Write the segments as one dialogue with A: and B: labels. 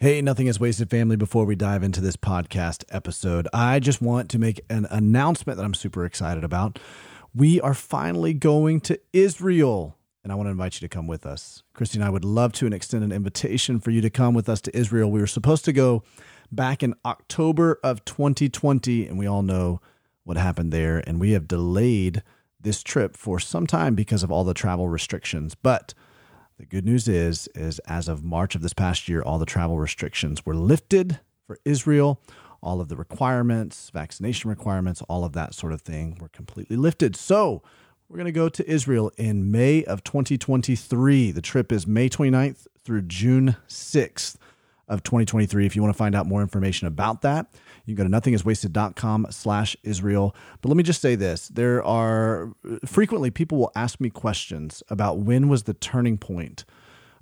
A: Hey, nothing is wasted, family. Before we dive into this podcast episode, I just want to make an announcement that I'm super excited about. We are finally going to Israel, and I want to invite you to come with us. Christy and I would love to and extend an invitation for you to come with us to Israel. We were supposed to go back in October of 2020, and we all know what happened there, and we have delayed this trip for some time because of all the travel restrictions. But the good news is, is as of March of this past year, all the travel restrictions were lifted for Israel. All of the requirements, vaccination requirements, all of that sort of thing were completely lifted. So we're going to go to Israel in May of 2023. The trip is May 29th through June 6th of 2023. If you want to find out more information about that, you can go to nothingiswasted.com slash Israel. But let me just say this. There are frequently people will ask me questions about when was the turning point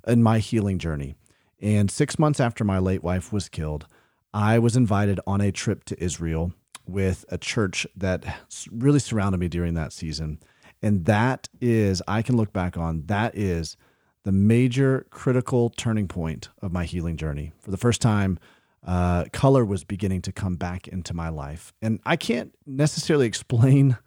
A: in my healing journey. And six months after my late wife was killed, I was invited on a trip to Israel with a church that really surrounded me during that season. And that is, I can look back on, that is the major critical turning point of my healing journey. For the first time, uh, color was beginning to come back into my life. And I can't necessarily explain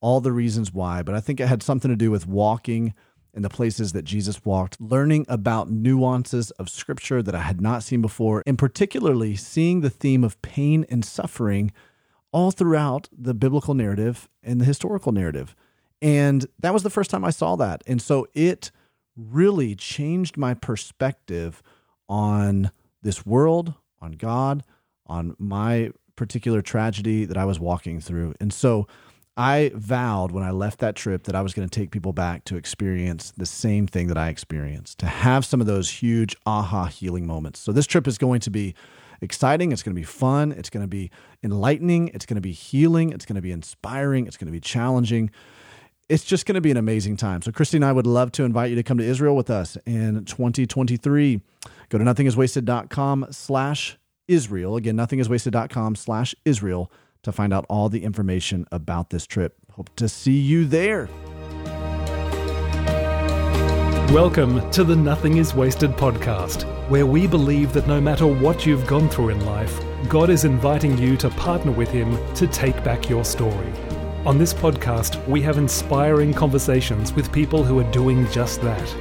A: all the reasons why, but I think it had something to do with walking in the places that Jesus walked, learning about nuances of scripture that I had not seen before, and particularly seeing the theme of pain and suffering all throughout the biblical narrative and the historical narrative. And that was the first time I saw that. And so it really changed my perspective on this world, on God, on my particular tragedy that I was walking through. And so I vowed when I left that trip that I was going to take people back to experience the same thing that I experienced, to have some of those huge aha healing moments. So this trip is going to be exciting. It's going to be fun. It's going to be enlightening. It's going to be healing. It's going to be inspiring. It's going to be challenging. It's just going to be an amazing time. So, Christy and I would love to invite you to come to Israel with us in 2023. Go to nothingiswasted.com slash Israel. Again, nothingiswasted.com slash Israel to find out all the information about this trip. Hope to see you there.
B: Welcome to the Nothing is Wasted podcast, where we believe that no matter what you've gone through in life, God is inviting you to partner with Him to take back your story. On this podcast, we have inspiring conversations with people who are doing just that.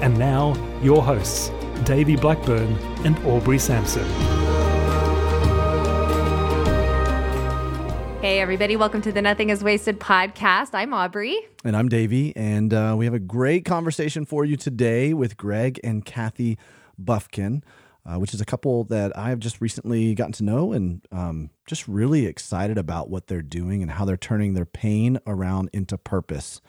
B: And now, your hosts, Davey Blackburn and Aubrey Sampson.
C: Hey, everybody, welcome to the Nothing is Wasted podcast. I'm Aubrey.
A: And I'm Davey, and uh, we have a great conversation for you today with Greg and Cathy Buffkin, uh, which is a couple that I've just recently gotten to know and um, just really excited about what they're doing and how they're turning their pain around into purpose.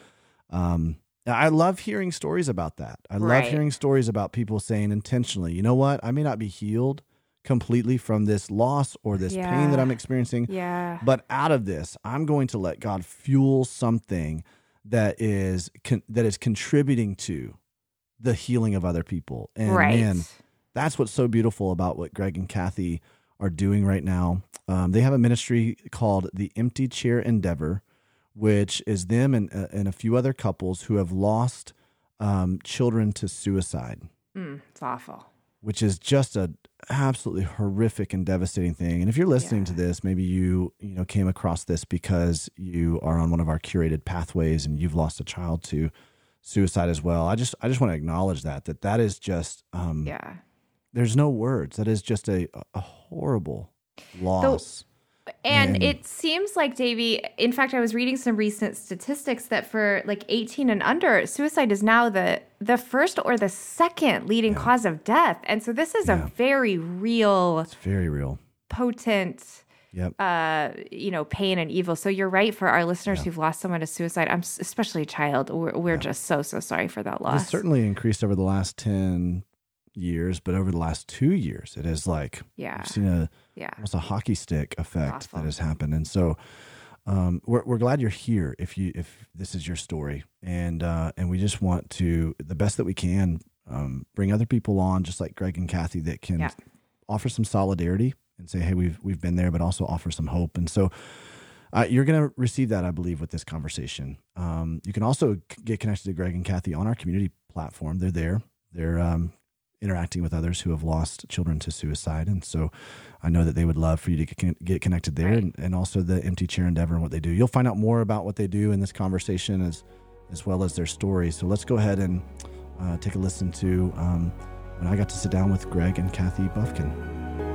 A: Um, I love hearing stories about that. I
C: Right.
A: love hearing stories about people saying intentionally, you know what, I may not be healed completely from this loss or this pain that I'm experiencing,
C: Yeah.
A: but out of this, I'm going to let God fuel something that is con- that is contributing to the healing of other people. And
C: right.
A: man, that's what's so beautiful about what Greg and Cathy are doing right now. Um, they have a ministry called the Empty Chair Endeavor, which is them and, uh, and a few other couples who have lost um, children to suicide
C: Mm, it's awful.
A: which is just a absolutely horrific and devastating thing. And if you're listening to this, maybe you you know came across this because you are on one of our curated pathways and you've lost a child to suicide as well. I just I just want to acknowledge that that that is just um
C: Yeah.
A: There's no words. That is just a a horrible loss.
C: And
A: And-
C: it seems like Davey, in fact, I was reading some recent statistics that for like 18 and under, suicide is now the the first or the second leading cause of death. And so this is
A: Yeah.
C: a very real,
A: it's very real.
C: potent
A: Yep.
C: uh, you know, pain and evil. So you're right for our listeners who've lost someone to suicide. I'm especially a child. We're, we're just so so sorry for that loss.
A: It's certainly increased over the last 10 years, but over the last 2 years it is like
C: Yeah.
A: I've seen a
C: Yeah.
A: almost a hockey stick effect that has happened. And so um, we're, we're glad you're here if you if this is your story. And uh, and we just want to the best that we can um, bring other people on, just like Greg and Cathy, that can
C: Yeah.
A: offer some solidarity and say, hey, we've we've been there, but also offer some hope. And so uh, you're going to receive that, I believe, with this conversation. Um, you can also c- get connected to Greg and Cathy on our community platform. They're there. They're um, interacting with others who have lost children to suicide. And so I know that they would love for you to get connected there and, and also the Empty Chair Endeavor and what they do. You'll find out more about what they do in this conversation as, as well as their story. So let's go ahead and uh, take a listen to um, when I got to sit down with Greg and Cathy Buffkin.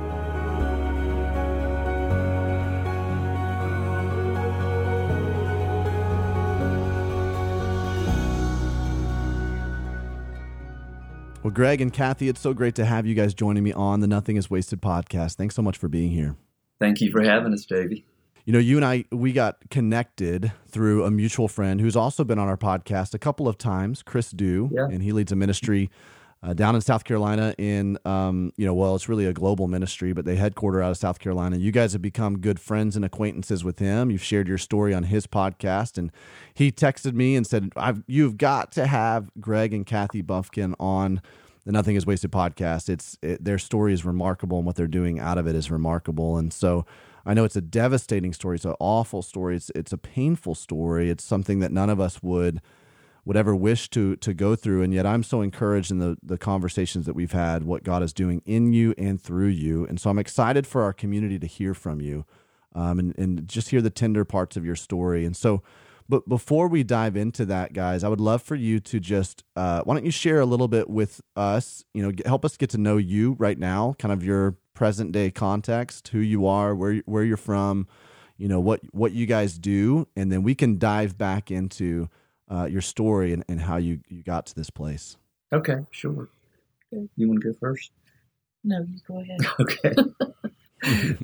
A: Well, Greg and Cathy, it's so great to have you guys joining me on the Nothing is Wasted podcast. Thanks so much for being here.
D: Thank you for having us, Davey.
A: You know, you and I, we got connected through a mutual friend who's also been on our podcast a couple of times, Chris Dew, yeah. and he leads a ministry uh, down in South Carolina. In um, you know, well, it's really a global ministry, but they headquarter out of South Carolina. You guys have become good friends and acquaintances with him. You've shared your story on his podcast, and he texted me and said, "I've you've got to have Greg and Cathy Buffkin on." The Nothing Is Wasted podcast. It's it, their story is remarkable, and what they're doing out of it is remarkable. And so, I know it's a devastating story. It's an awful story. It's it's a painful story. It's something that none of us would would ever wish to to go through. And yet i'm so encouraged in the the conversations that we've had what god is doing in you and through you. And so i'm excited for our community to hear from you um, and, and just hear the tender parts of your story. And so but before we dive into that guys i would love for you to just uh, why don't you share a little bit with us? You know help us get to know you right now kind of your present day context who you are where where you're from you know what what you guys do. And then we can dive back into uh, your story and, and how you, you got to this place.
D: Okay, sure. You want to go first?
E: No, you go ahead.
D: Okay.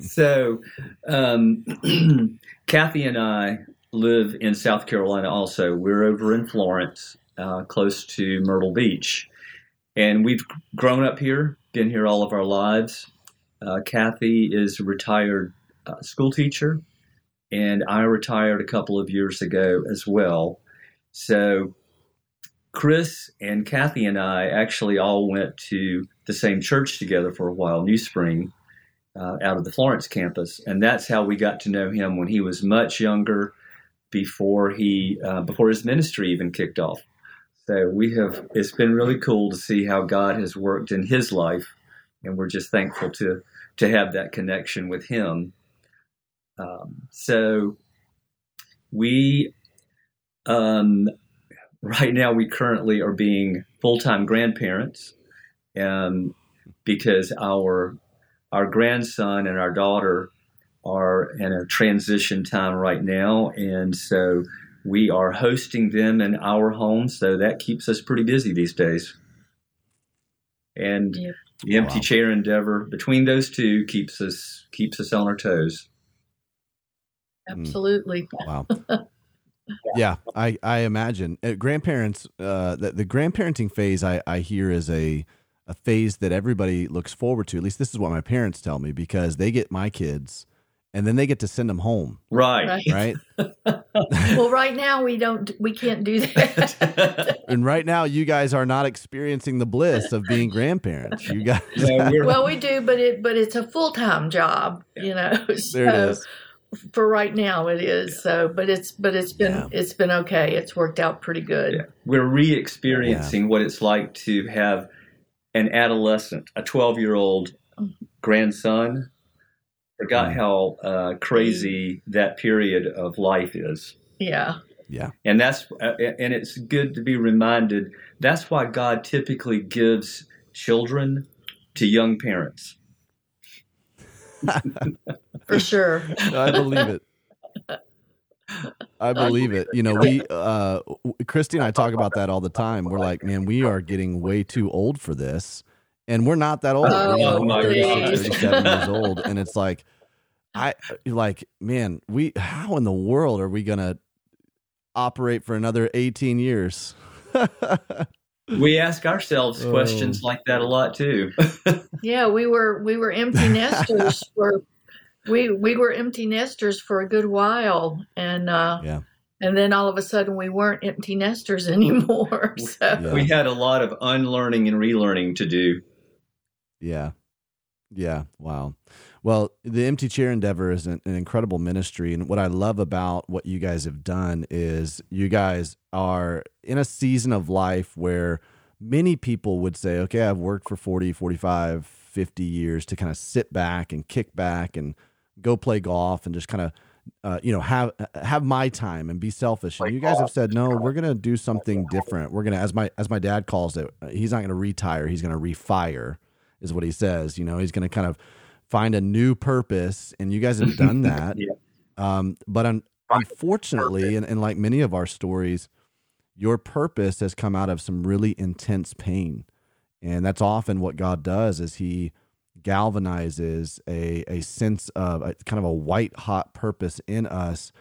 D: so, um, Cathy and I live in South Carolina also. We're over in Florence, uh, close to Myrtle Beach. And we've grown up here, been here all of our lives. Uh, Cathy is a retired uh, school teacher, and I retired a couple of years ago as well. So Chris and Cathy and I actually all went to the same church together for a while, NewSpring, uh, out of the Florence campus, and that's how we got to know him when he was much younger, before he uh, before his ministry even kicked off. So we have it's been really cool to see how God has worked in his life, and we're just thankful to to have that connection with him. Um, so we um, right now, we currently are being full time grandparents um, because our our grandson and our daughter are in a transition time right now, and so we are hosting them in our home. So that keeps us pretty busy these days. And yep. the empty wow. chair endeavor between those two keeps us keeps us on our toes.
E: Absolutely.
A: Wow. yeah, I I imagine uh, grandparents. Uh, the, the grandparenting phase I I hear is a a phase that everybody looks forward to. At least this is what my parents tell me because they get my kids and then they get to send them home.
D: Right.
A: Right.
E: well, right now we don't, we can't do that.
A: and right now, you guys are not experiencing the bliss of being grandparents. You guys.
E: well, we do, but it, but it's a full time job, you know.
A: So, there it is
E: for right now it is so but it's but it's been yeah. it's been okay. It's worked out pretty good. Yeah.
D: we're re-experiencing yeah. what it's like to have an adolescent a 12 year old grandson. Forgot how uh, crazy that period of life is.
E: Yeah.
A: Yeah.
D: And that's uh, and it's good to be reminded that's why god typically gives children to young parents
E: for sure.
A: I believe it. I believe it. You know, we uh Christy and I talk about that all the time. We're like, man, we are getting way too old for this. And we're not that old. Oh, we're know, 36, 37 years old. And it's like I like, man, we how in the world are we gonna operate for another 18 years?
D: we ask ourselves oh. questions like that a lot too.
E: yeah, we were we were empty nesters for we we were empty nesters for a good while, and uh, yeah. And then all of a sudden, we weren't empty nesters anymore. So.
D: Yeah. We had a lot of unlearning and relearning to do.
A: Yeah. Yeah. Wow. Well, the Empty Chair Endeavor is an, an, incredible ministry. And what I love about what you guys have done is you guys are in a season of life where many people would say, okay, I've worked for 40, 45, 50 years to kind of sit back and kick back and go play golf and just kind of uh, you know have have my time and be selfish and you guys have said no we're going to do something different we're going to as my as my dad calls it he's not going to retire he's going to refire is what he says you know he's going to kind of find a new purpose and you guys have done that yeah. um, but un- unfortunately and, and like many of our stories your purpose has come out of some really intense pain and that's often what god does is he galvanizes a, a sense of a, kind of a white hot purpose in us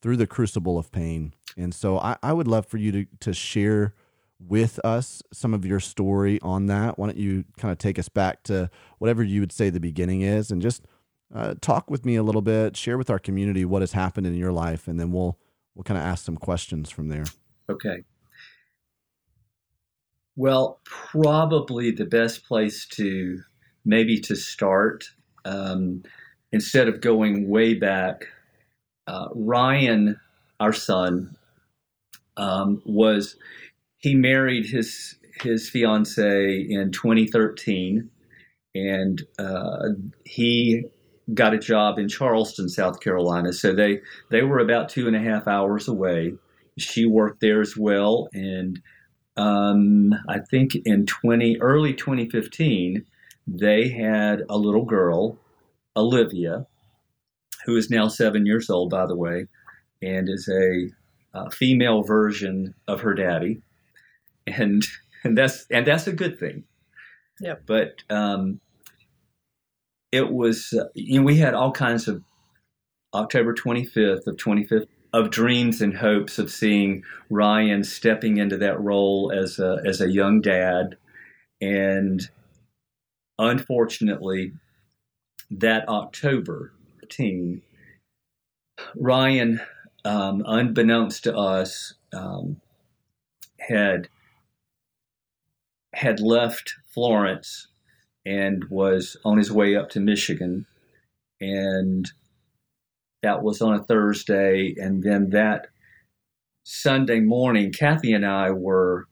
A: through the crucible of pain. And so I, I would love for you to, to share with us some of your story on that. Why don't you kind of take us back to whatever you would say the beginning is and just uh, talk with me a little bit, share with our community what has happened in your life, and then we'll we'll kind of ask some questions from there.
D: Okay. Well, probably the best place to maybe to start, um, instead of going way back, uh, Ryan, our son, um, was he married his his fiance in 2013, and uh, he got a job in Charleston, South Carolina. So they they were about two and a half hours away. She worked there as well, and um, I think in 20 early 2015 they had a little girl, Olivia, who is now seven years old, by the way, and is a, a female version of her daddy, and and that's and that's a good thing.
E: Yeah.
D: But um, it was uh, you know we had all kinds of October 25th of 25th of dreams and hopes of seeing Ryan stepping into that role as a as a young dad and unfortunately, that October 15, Ryan, um, unbeknownst to us, um, had had left Florence and was on his way up to Michigan, and that was on a Thursday, and then that Sunday morning, Cathy and I were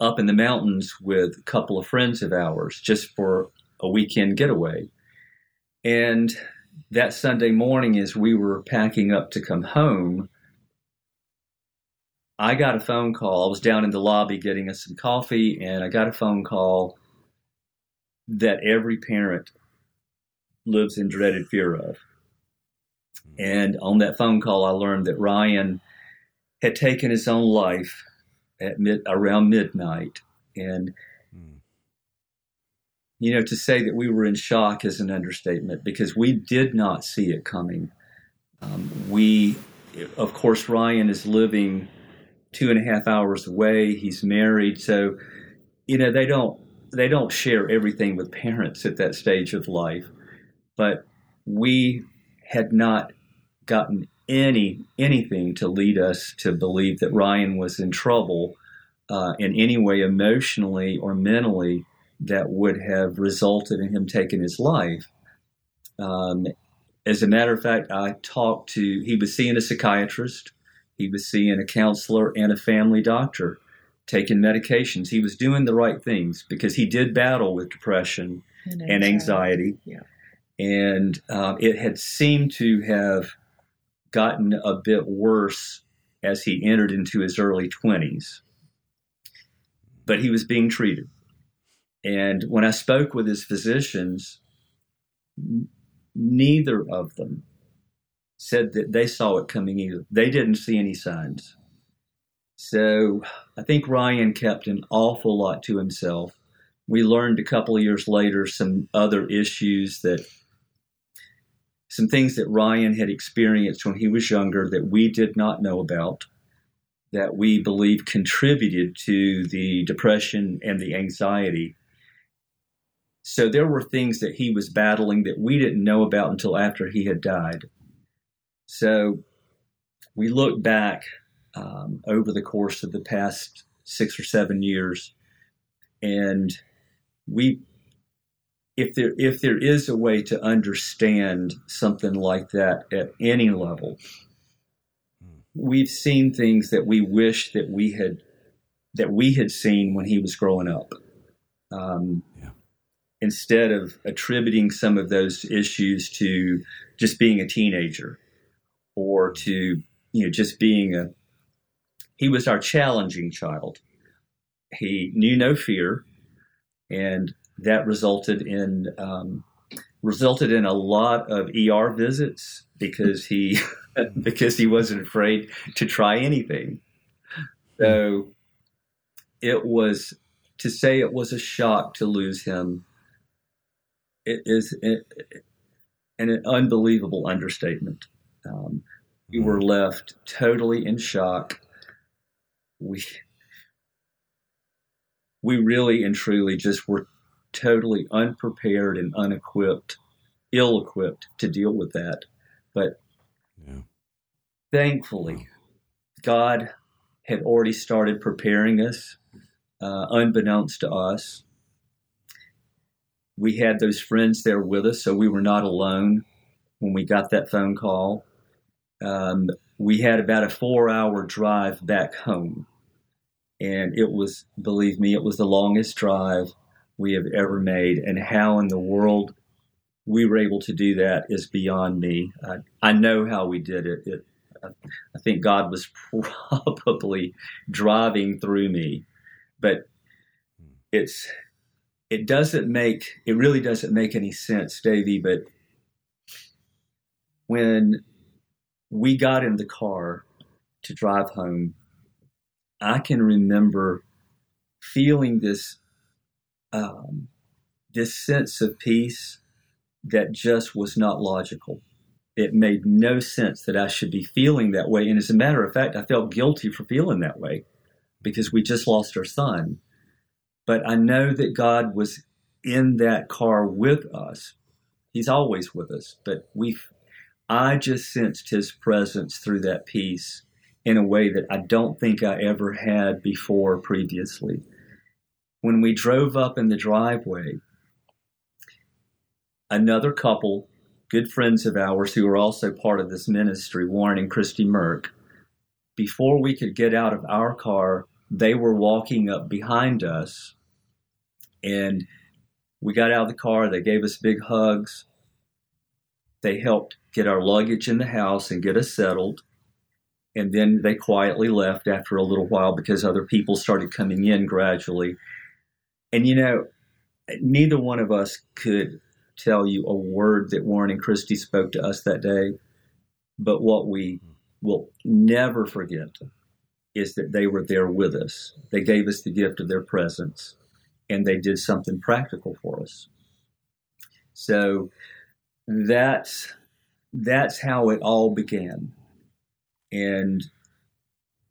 D: up in the mountains with a couple of friends of ours just for a weekend getaway. And that Sunday morning, as we were packing up to come home, I got a phone call. I was down in the lobby getting us some coffee, and I got a phone call that every parent lives in dreaded fear of. And on that phone call, I learned that Ryan had taken his own life at mid around midnight, and mm. you know to say that we were in shock is an understatement because we did not see it coming. Um, we, of course, Ryan is living two and a half hours away. He's married, so you know they don't they don't share everything with parents at that stage of life, but we had not gotten any anything to lead us to believe that Ryan was in trouble uh, in any way emotionally or mentally that would have resulted in him taking his life. Um, as a matter of fact, I talked to, he was seeing a psychiatrist, he was seeing a counselor and a family doctor, taking medications. He was doing the right things because he did battle with depression and anxiety. And, anxiety.
E: Yeah.
D: and uh, it had seemed to have gotten a bit worse as he entered into his early 20s. But he was being treated. And when I spoke with his physicians, neither of them said that they saw it coming either. They didn't see any signs. So I think Ryan kept an awful lot to himself. We learned a couple of years later some other issues that some things that Ryan had experienced when he was younger that we did not know about, that we believe contributed to the depression and the anxiety. So there were things that he was battling that we didn't know about until after he had died. So we look back um, over the course of the past six or seven years, and we if there if there is a way to understand something like that at any level, we've seen things that we wish that we had that we had seen when he was growing up. Um, yeah. Instead of attributing some of those issues to just being a teenager or to you know just being a he was our challenging child. He knew no fear, and that resulted in um, resulted in a lot of ER visits because he because he wasn't afraid to try anything. So it was to say it was a shock to lose him. It is an unbelievable understatement. Um, we were mm-hmm. left totally in shock. We we really and truly just were totally unprepared and unequipped, ill equipped to deal with that. But yeah. thankfully, God had already started preparing us, uh, unbeknownst to us. We had those friends there with us, so we were not alone when we got that phone call. Um, we had about a four hour drive back home. And it was, believe me, it was the longest drive we have ever made. And how in the world we were able to do that is beyond me. I, I know how we did it. it I think God was probably driving through me, but it's it doesn't make it really doesn't make any sense, Davey. But when we got in the car to drive home, I can remember feeling this um, this sense of peace that just was not logical. It made no sense that I should be feeling that way. And as a matter of fact, I felt guilty for feeling that way because we just lost our son. But I know that God was in that car with us. He's always with us, but we I just sensed his presence through that peace in a way that I don't think I ever had before previously. When we drove up in the driveway, another couple, good friends of ours who are also part of this ministry, Warren and Christy Merck, before we could get out of our car, they were walking up behind us. And we got out of the car, they gave us big hugs. They helped get our luggage in the house and get us settled. And then they quietly left after a little while because other people started coming in gradually. And you know, neither one of us could tell you a word that Warren and Christy spoke to us that day. But what we will never forget is that they were there with us. They gave us the gift of their presence and they did something practical for us. So that's that's how it all began. And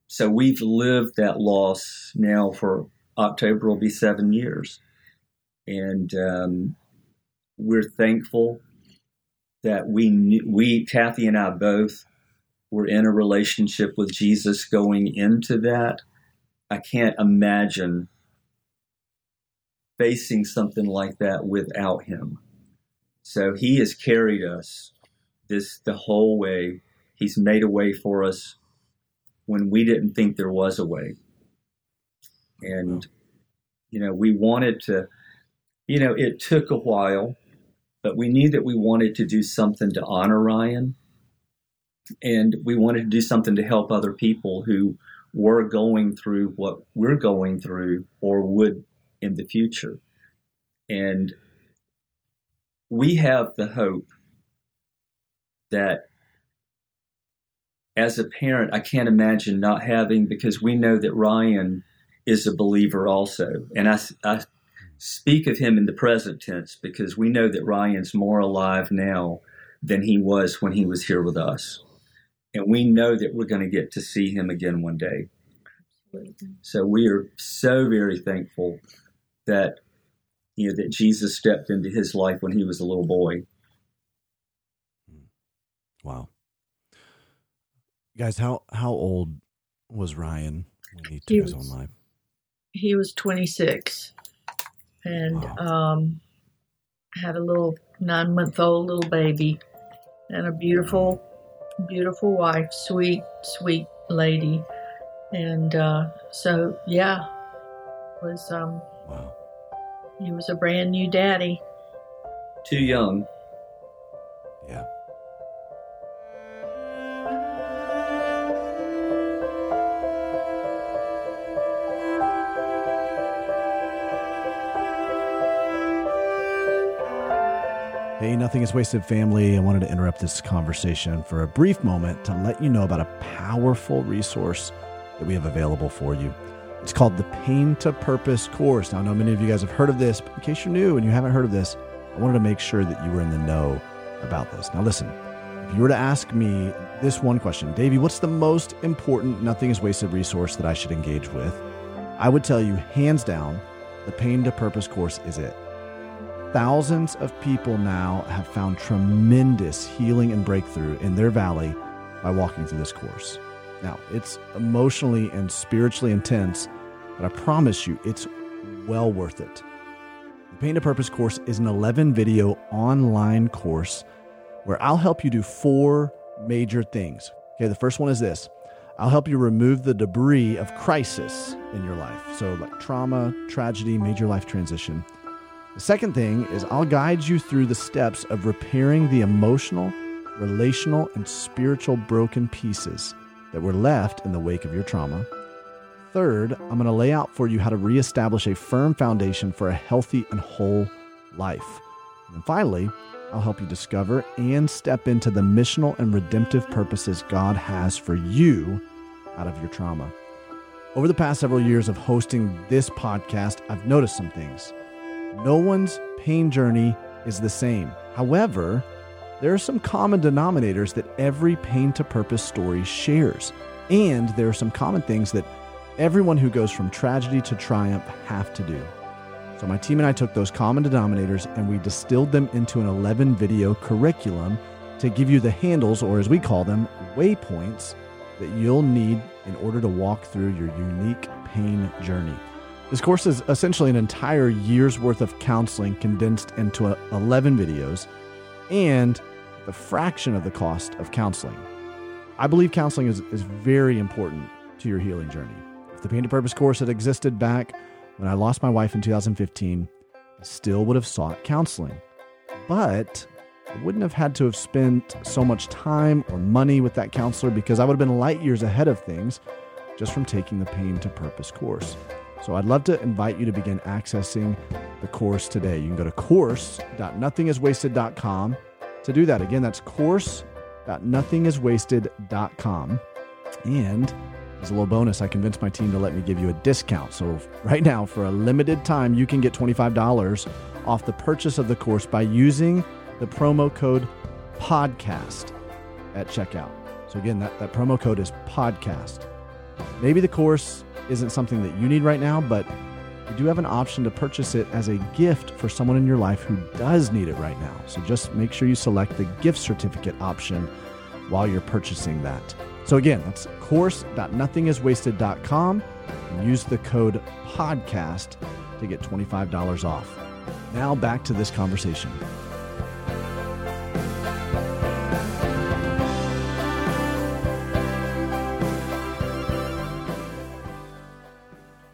D: so we've lived that loss now for October will be seven years. And um, we're thankful that we, we, Cathy and I both, were in a relationship with Jesus going into that. I can't imagine facing something like that without him. So he has carried us this the whole way. He's made a way for us when we didn't think there was a way. And, you know, we wanted to, you know, it took a while, but we knew that we wanted to do something to honor Ryan. And we wanted to do something to help other people who were going through what we're going through or would in the future. And we have the hope that as a parent, I can't imagine not having because we know that Ryan is a believer also. And I, I speak of him in the present tense because we know that Ryan's more alive now than he was when he was here with us. And we know that we're going to get to see him again one day. So we are so very thankful that you know that Jesus stepped into his life when he was a little boy.
A: Wow. Guys, how how old was Ryan when he took he his own life?
E: He was 26 and wow. um, had a little nine month old little baby and a beautiful, beautiful wife, sweet, sweet lady. and uh, so yeah, was um, wow. He was a brand new daddy.
D: Too young.
A: Yeah. Hey, Nothing is Wasted family. I wanted to interrupt this conversation for a brief moment to let you know about a powerful resource that we have available for you. It's called the Pain to Purpose course. Now, I know many of you guys have heard of this, but in case you're new and you haven't heard of this, I wanted to make sure that you were in the know about this. Now, listen, if you were to ask me this one question, Davey, what's the most important Nothing is Wasted resource that I should engage with? I would tell you, hands down, the Pain to Purpose course is it. Thousands of people now have found tremendous healing and breakthrough in their valley by walking through this course. Now, it's emotionally and spiritually intense, but I promise you, it's well worth it. The Pain to Purpose course is an 11 video online course where I'll help you do four major things. Okay, the first one is this I'll help you remove the debris of crisis in your life. So, like trauma, tragedy, major life transition. The second thing is I'll guide you through the steps of repairing the emotional, relational, and spiritual broken pieces that were left in the wake of your trauma. Third, I'm going to lay out for you how to reestablish a firm foundation for a healthy and whole life. And finally, I'll help you discover and step into the missional and redemptive purposes God has for you out of your trauma. Over the past several years of hosting this podcast, I've noticed some things. No one's pain journey is the same. However, there are some common denominators that every pain to purpose story shares. And there are some common things that everyone who goes from tragedy to triumph have to do. So, my team and I took those common denominators and we distilled them into an 11 video curriculum to give you the handles, or as we call them, waypoints, that you'll need in order to walk through your unique pain journey. This course is essentially an entire year's worth of counseling condensed into uh, 11 videos and the fraction of the cost of counseling. I believe counseling is, is very important to your healing journey. If the Pain to Purpose course had existed back when I lost my wife in 2015, I still would have sought counseling. But I wouldn't have had to have spent so much time or money with that counselor because I would have been light years ahead of things just from taking the Pain to Purpose course. So I'd love to invite you to begin accessing the course today. You can go to course.nothingiswasted.com to do that. Again, that's course.nothingiswasted.com. And as a little bonus, I convinced my team to let me give you a discount. So right now, for a limited time, you can get $25 off the purchase of the course by using the promo code podcast at checkout. So again, that, that promo code is podcast. Maybe the course isn't something that you need right now, but you do have an option to purchase it as a gift for someone in your life who does need it right now. So just make sure you select the gift certificate option while you're purchasing that. So again, that's course.nothingiswasted.com and use the code podcast to get $25 off. Now back to this conversation.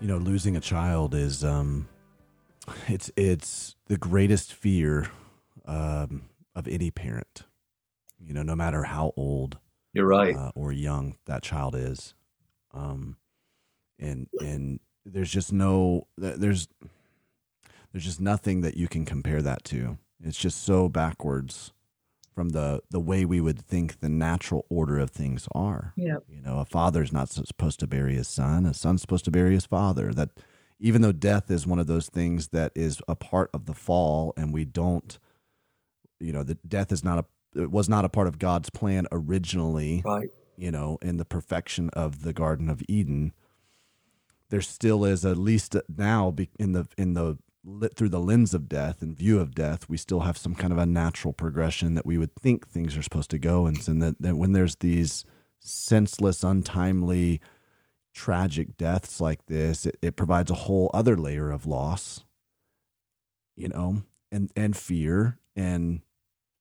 A: You know, losing a child is um, it's it's the greatest fear um, of any parent. You know, no matter how old
D: you're right
A: uh, or young that child is, um, and and there's just no there's there's just nothing that you can compare that to. It's just so backwards from the the way we would think the natural order of things are.
E: Yeah.
A: You know, a father's not supposed to bury his son, a son's supposed to bury his father. That even though death is one of those things that is a part of the fall and we don't you know, that death is not a it was not a part of God's plan originally.
D: Right.
A: You know, in the perfection of the Garden of Eden. There still is at least now in the in the lit through the lens of death and view of death, we still have some kind of a natural progression that we would think things are supposed to go. And, that, that when there's these senseless, untimely, tragic deaths like this, it, it provides a whole other layer of loss, you know, and, and fear and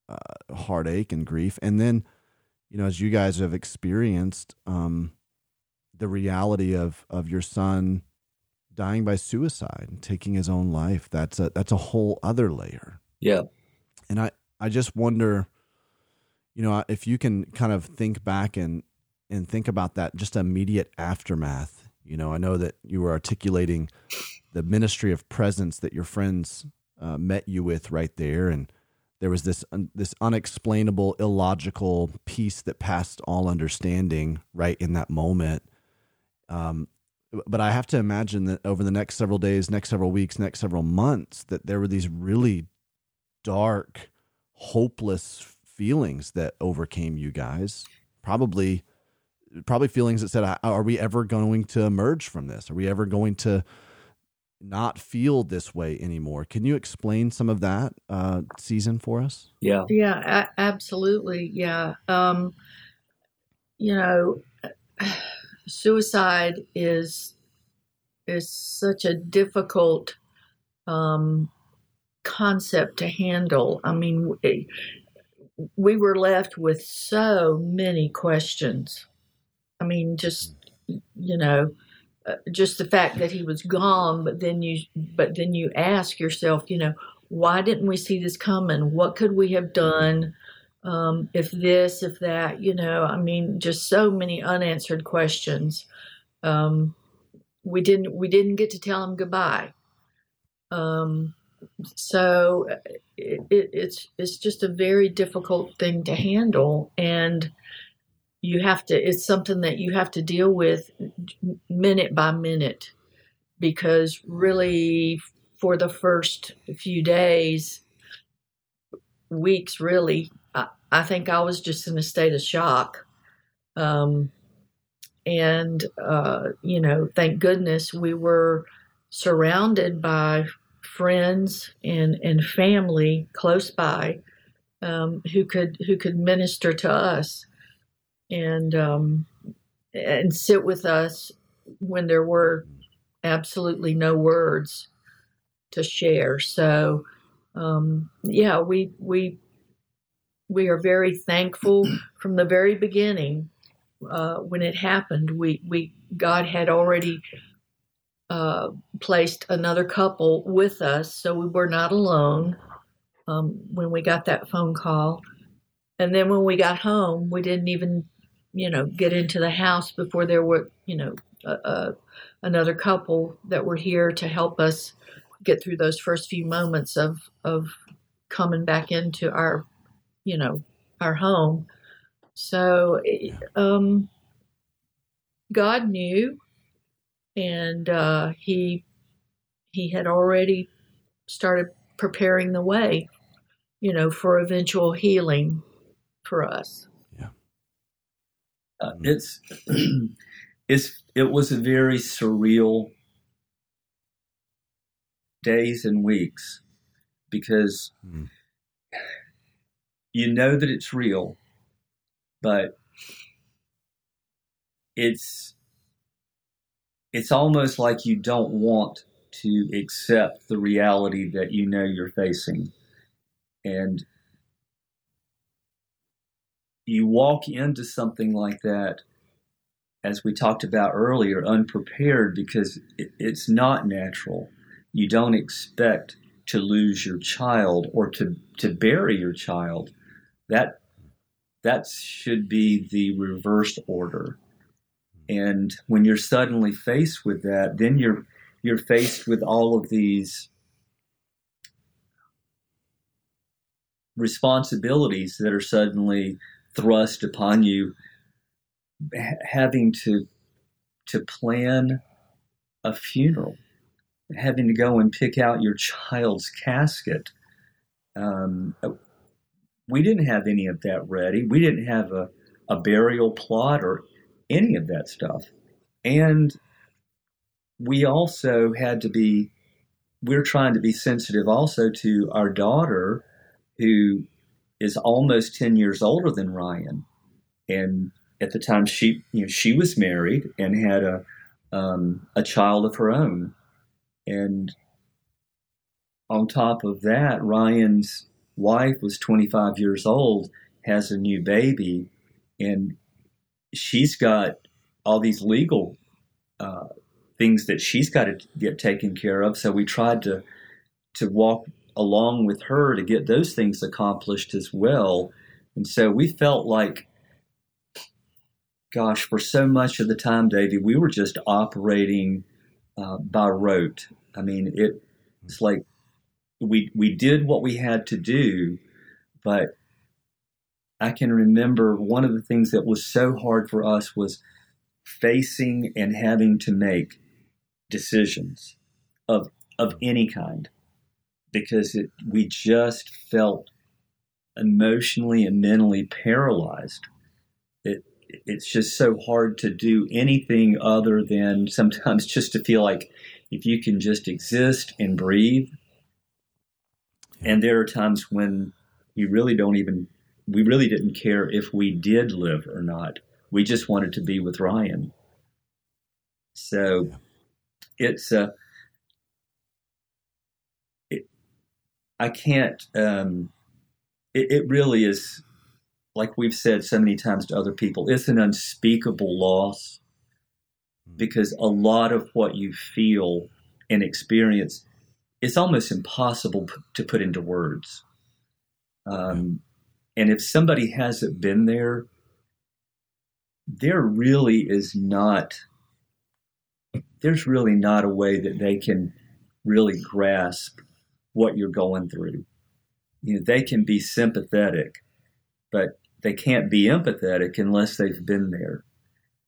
A: uh, heartache and grief. And then, you know, as you guys have experienced, um, the reality of of your son dying by suicide and taking his own life. That's a that's a whole other layer.
D: Yeah.
A: And I I just wonder you know, if you can kind of think back and and think about that just immediate aftermath. You know, I know that you were articulating the ministry of presence that your friends uh, met you with right there and there was this un, this unexplainable illogical piece that passed all understanding right in that moment um, but I have to imagine that over the next several days, next several weeks, next several months, that there were these really dark, hopeless feelings that overcame you guys. Probably, probably feelings that said, "Are we ever going to emerge from this? Are we ever going to not feel this way anymore?" Can you explain some of that uh, season for us?
D: Yeah,
E: yeah, a- absolutely. Yeah, um, you know suicide is is such a difficult um, concept to handle. I mean, we were left with so many questions. I mean, just you know, uh, just the fact that he was gone, but then you, but then you ask yourself, you know, why didn't we see this coming? What could we have done? Um, if this, if that, you know, I mean, just so many unanswered questions. Um, we didn't we didn't get to tell him goodbye. Um, so it, it, it's it's just a very difficult thing to handle, and you have to. It's something that you have to deal with minute by minute, because really, for the first few days, weeks, really, I think I was just in a state of shock. Um, and, uh, you know, thank goodness we were surrounded by friends and, and family close by um, who could who could minister to us and um, and sit with us when there were absolutely no words to share. So um, yeah, we we we are very thankful from the very beginning uh, when it happened. We we God had already uh, placed another couple with us, so we were not alone um, when we got that phone call. And then when we got home, we didn't even, you know, get into the house before there were, you know, another couple that were here to help us get through those first few moments of of coming back into our you know, our home. So, um, God knew, and uh, he he had already started preparing the way, you know, for eventual healing for us.
A: Yeah,
D: uh, it's it's it was a very surreal days and weeks because. Mm you know that it's real, but it's it's almost like you don't want to accept the reality that you know you're facing. And you walk into something like that, as we talked about earlier, unprepared because it, it's not natural. You don't expect to lose your child or to, to bury your child that that should be the reversed order. And when you're suddenly faced with that, then you're you're faced with all of these responsibilities that are suddenly thrust upon you having to to plan a funeral having to go and pick out your child's casket um, we didn't have any of that ready. We didn't have a, a burial plot or any of that stuff. And we also had to be, we're trying to be sensitive also to our daughter, who is almost 10 years older than Ryan. And at the time, she, you know, she was married and had a, um, a child of her own. And on top of that, Ryan's wife was 25 years old, has a new baby, and she's got all these legal uh, things that she's got to get taken care of. So we tried to to walk along with her to get those things accomplished as well. And so we felt like, gosh, for so much of the time, Davey, we were just operating uh, by rote. I mean, it, it's like we we did what we had to do, but I can remember one of the things that was so hard for us was facing and having to make decisions of of any kind because it, we just felt emotionally and mentally paralyzed. It it's just so hard to do anything other than sometimes just to feel like if you can just exist and breathe. And there are times when you really don't even we really didn't care if we did live or not. We just wanted to be with Ryan. So it's uh, it, I can't. Um, it, it really is, like we've said so many times to other people. It's an unspeakable loss because a lot of what you feel and experience, it's almost impossible to put into words. Um, and if somebody hasn't been there, there really is not there's really not a way that they can really grasp what you're going through. You know, they can be sympathetic, but they can't be empathetic unless they've been there.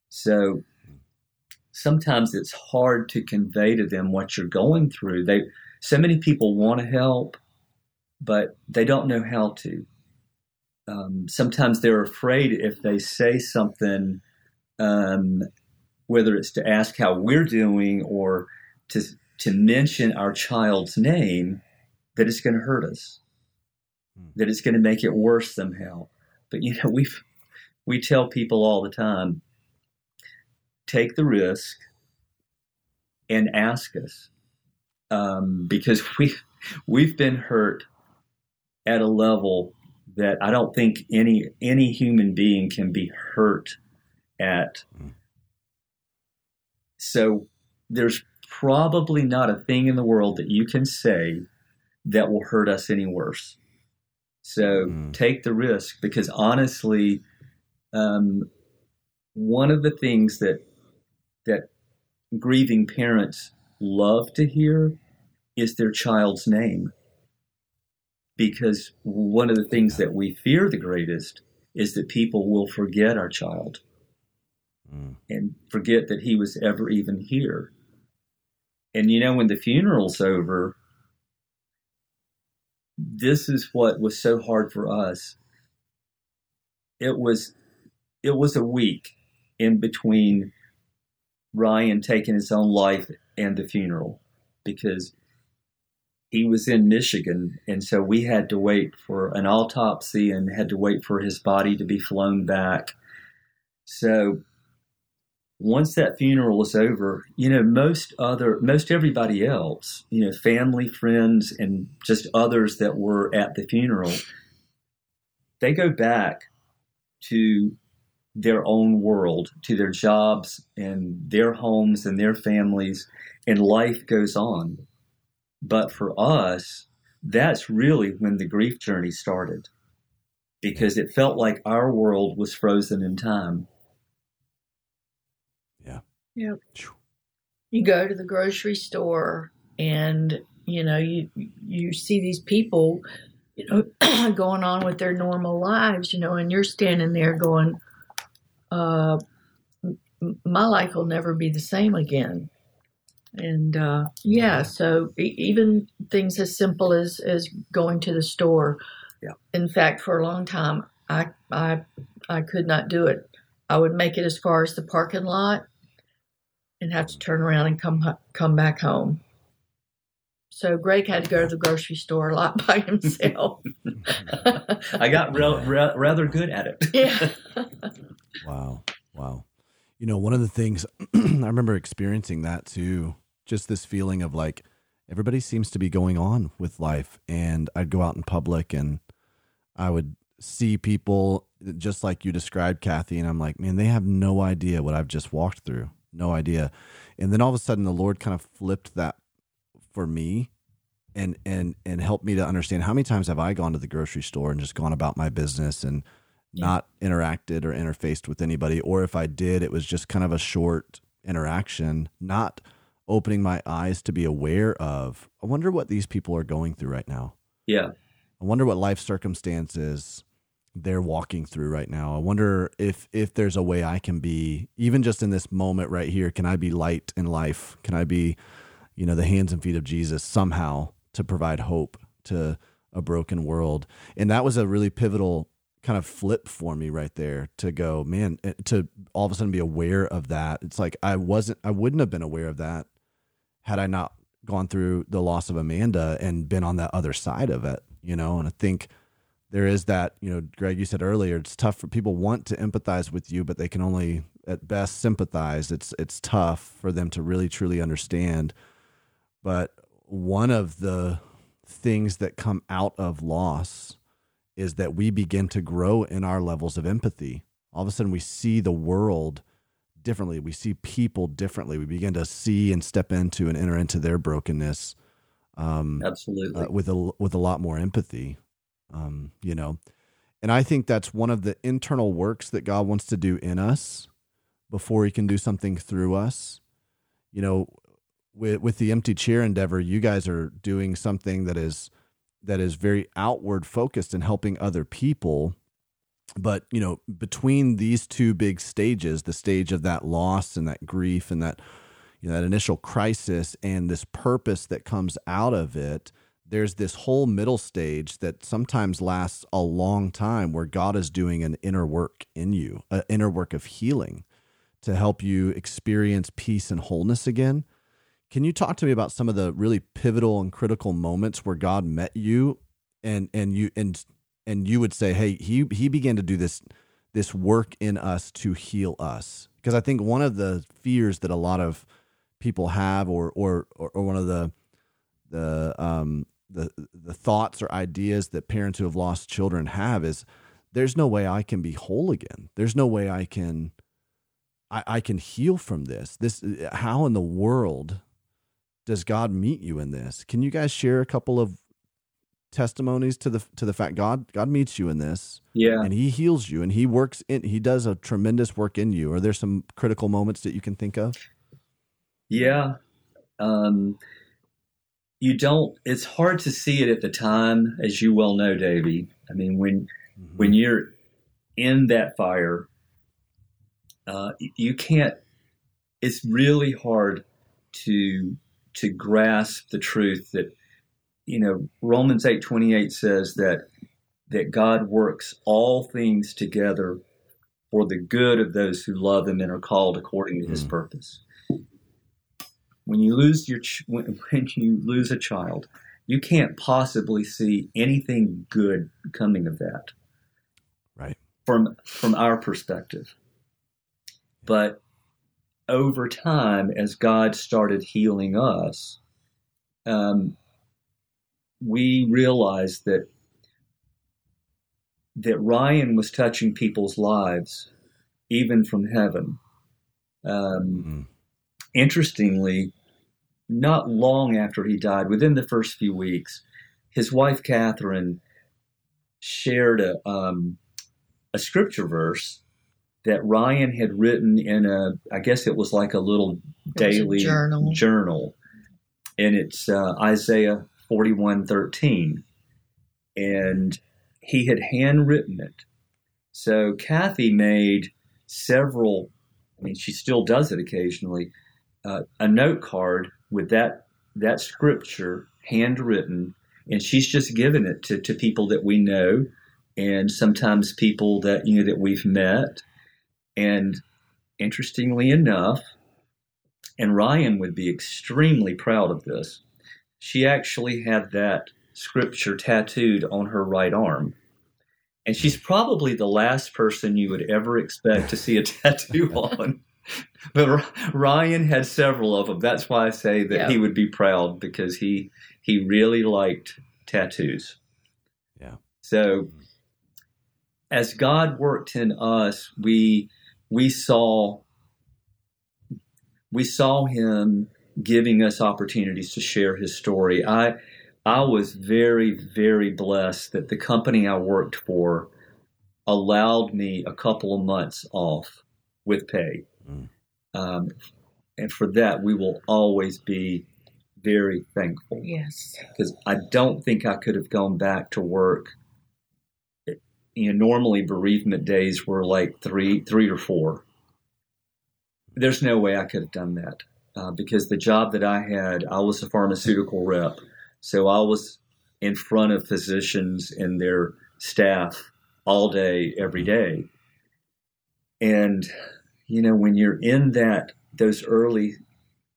D: So sometimes it's hard to convey to them what you're going through. They so many people want to help, but they don't know how to. Um, sometimes they're afraid if they say something um, whether it's to ask how we're doing or to to mention our child's name, that it's going to hurt us, hmm. that it's going to make it worse somehow. But you know, we we tell people all the time, take the risk and ask us, um, because we we've been hurt at a level that I don't think any any human being can be hurt at. Hmm. So there's probably not a thing in the world that you can say that will hurt us any worse. So mm. take the risk because honestly, um, one of the things that that grieving parents love to hear is their child's name. Because one of the things that we fear the greatest is that people will forget our child mm. and forget that he was ever even here. And you know, when the funeral's over, this is what was so hard for us. It was it was a week in between Ryan taking his own life and the funeral because he was in Michigan and so we had to wait for an autopsy and had to wait for his body to be flown back. So once that funeral was over, you know, most other, most everybody else, you know, family, friends, and just others that were at the funeral, they go back to their own world, to their jobs and their homes and their families, and life goes on. But for us, that's really when the grief journey started because it felt like our world was frozen in time Yeah.
E: Yep. You go to the grocery store and you know you you see these people you know going on with their normal lives you know and you're standing there going uh my life will never be the same again. And uh, yeah so even things as simple as as going to the store.
D: Yeah.
E: In fact for a long time i i i could not do it. I would make it as far as the parking lot and have to turn around and come come back home. So Greg had to go to the grocery store a lot by himself.
D: I got re- re- rather good at it.
E: Yeah.
A: wow. Wow. You know, one of the things I remember experiencing that too, just this feeling of like everybody seems to be going on with life. And I'd go out in public and I would see people just like you described, Cathy, and I'm like, man, they have no idea what I've just walked through. No idea. And then all of a sudden the Lord kind of flipped that for me and and and helped me to understand how many times have I gone to the grocery store and just gone about my business and yeah. not interacted or interfaced with anybody or if I did it was just kind of a short interaction, not opening my eyes to be aware of. I wonder what these people are going through right now.
D: Yeah.
A: I wonder what life circumstances they're walking through right now. I wonder if if there's a way I can be even just in this moment right here, can I be light in life? Can I be, you know, the hands and feet of Jesus somehow to provide hope to a broken world? And that was a really pivotal kind of flip for me right there to go, man, eh, to all of a sudden be aware of that. It's like I wasn't I wouldn't have been aware of that had I not gone through the loss of Amanda and been on that other side of it, you know? And I think there is that you know greg you said earlier it's tough for people want to empathize with you but they can only at best sympathize it's it's tough for them to really truly understand but one of the things that come out of loss is that we begin to grow in our levels of empathy. All of a sudden we see the world differently. We see people differently. We begin to see and step into and enter into their brokenness
D: um, absolutely.
A: uh, with a with a lot more empathy um, you know, and I think that's one of the internal works that God wants to do in us before He can do something through us. You know, with with the empty chair endeavor, you guys are doing something that is that is very outward focused and helping other people. But you know, between these two big stages, the stage of that loss and that grief and that you know that initial crisis and this purpose that comes out of it, there's this whole middle stage that sometimes lasts a long time where God is doing an inner work in you, an inner work of healing to help you experience peace and wholeness again. Can you talk to me about some of the really pivotal and critical moments where God met you and and you and and you would say, "Hey, he he began to do this this work in us to heal us." Because I think one of the fears that a lot of people have or or or, or one of the the um the the thoughts or ideas that parents who have lost children have is there's no way I can be whole again. There's no way I can I, I can heal from this. This how in the world does God meet you in this? Can you guys share a couple of testimonies to the to the fact God God meets you in this?
D: Yeah.
A: And he heals you and he works in he does a tremendous work in you. Are there some critical moments that you can think of?
D: Yeah. Um you don't it's hard to see it at the time as you well know davey i mean when mm-hmm. when you're in that fire uh, you can't it's really hard to to grasp the truth that you know romans 8 28 says that that god works all things together for the good of those who love him and are called according to his mm. purpose when you lose your ch- when, when you lose a child, you can't possibly see anything good coming of that.
A: Right.
D: From from our perspective. But over time, as God started healing us, um, we realized that that Ryan was touching people's lives, even from heaven. Um, mm-hmm. Interestingly, not long after he died, within the first few weeks, his wife Catherine shared a, um, a scripture verse that Ryan had written in a, I guess it was like a little daily
E: a journal.
D: journal, and it's uh, Isaiah forty one thirteen, and he had handwritten it. So Cathy made several. I mean, she still does it occasionally. Uh, a note card with that that scripture handwritten, and she's just given it to, to people that we know, and sometimes people that you know that we've met. And interestingly enough, and Ryan would be extremely proud of this. She actually had that scripture tattooed on her right arm. And she's probably the last person you would ever expect to see a tattoo on but Ryan had several of them. That's why I say that yeah. he would be proud because he he really liked tattoos.
A: Yeah.
D: So as God worked in us, we we saw we saw him giving us opportunities to share his story. I I was very very blessed that the company I worked for allowed me a couple of months off with pay. Mm. Um, and for that, we will always be very thankful.
E: Yes.
D: Because I don't think I could have gone back to work. You know, normally bereavement days were like three, three or four. There's no way I could have done that uh, because the job that I had, I was a pharmaceutical rep, so I was in front of physicians and their staff all day, every day. And you know, when you're in that those early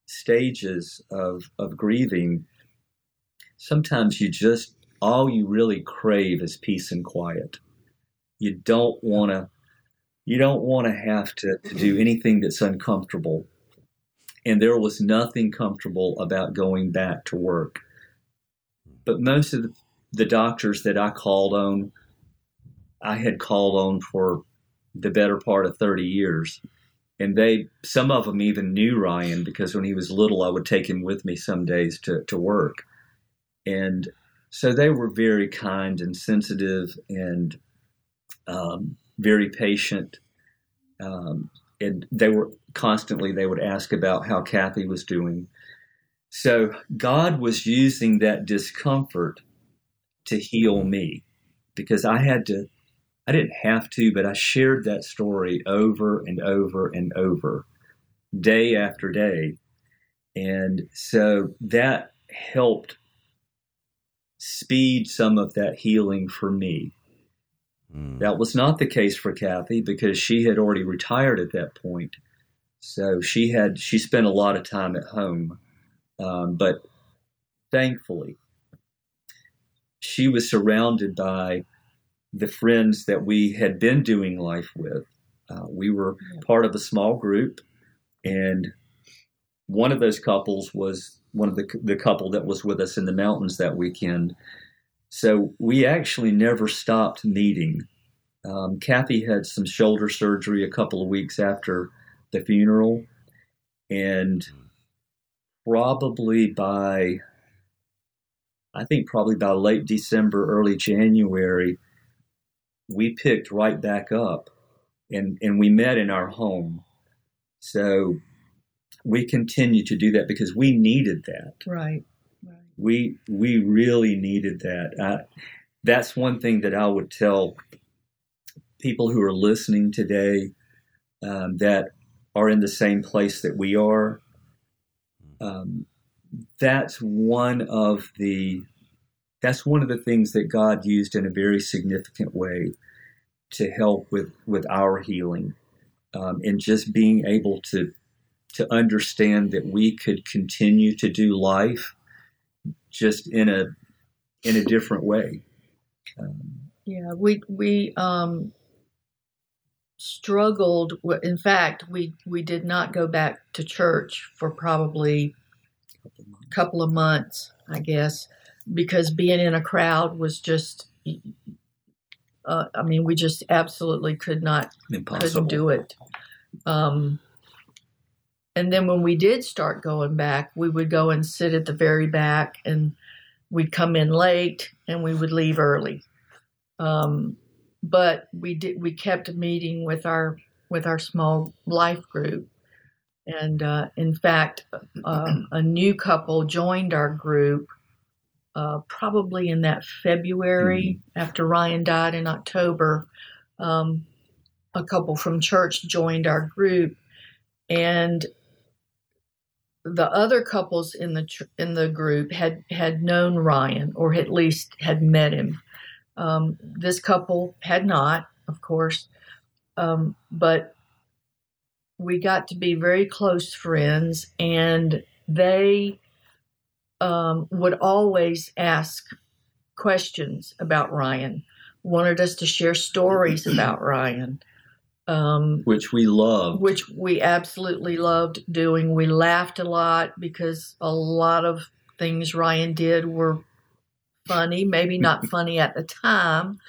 D: stages of of grieving, sometimes you just all you really crave is peace and quiet. You don't want to you don't want to have to, do anything that's uncomfortable. And there was nothing comfortable about going back to work. But most of the, the doctors that I called on, I had called on for the better part of 30 years and they some of them even knew Ryan because when he was little, I would take him with me some days to to work, and so they were very kind and sensitive and um, very patient. Um, and they were constantly they would ask about how Cathy was doing. So God was using that discomfort to heal me because I had to I didn't have to, but I shared that story over and over and over, day after day. And so that helped speed some of that healing for me. Mm. That was not the case for Cathy because she had already retired at that point. So she had she spent a lot of time at home, um, but thankfully, she was surrounded by the friends that we had been doing life with. Uh, we were part of a small group, and one of those couples was one of the the couple that was with us in the mountains that weekend. So we actually never stopped meeting. Um, Cathy had some shoulder surgery a couple of weeks after the funeral, and probably by I think probably by late December, early January, we picked right back up and, and we met in our home. So we continue to do that because we needed that.
E: Right.
D: We we really needed that. I, that's one thing that I would tell people who are listening today um, that are in the same place that we are. Um, that's one of the that's one of the things that God used in a very significant way to help with with our healing, um, and just being able to to understand that we could continue to do life just in a in a different way.
E: Um, yeah, we we um, struggled. In fact, we we did not go back to church for probably a couple of months, I guess because being in a crowd was just uh, I mean, we just absolutely could not Impossible. couldn't do it. Um, and then when we did start going back, we would go and sit at the very back, and we'd come in late, and we would leave early. Um, but we did we kept meeting with our with our small life group, and uh, in fact, uh, a new couple joined our group uh, probably in that February mm-hmm. after Ryan died in October. Um, a couple from church joined our group, and the other couples in the in the group had had known Ryan or at least had met him. Um, this couple had not, of course, um, but we got to be very close friends, and they um, would always ask questions about Ryan, wanted us to share stories about Ryan.
D: Um, which we loved.
E: Which we absolutely loved doing. We laughed a lot because a lot of things Ryan did were funny, maybe not funny at the time,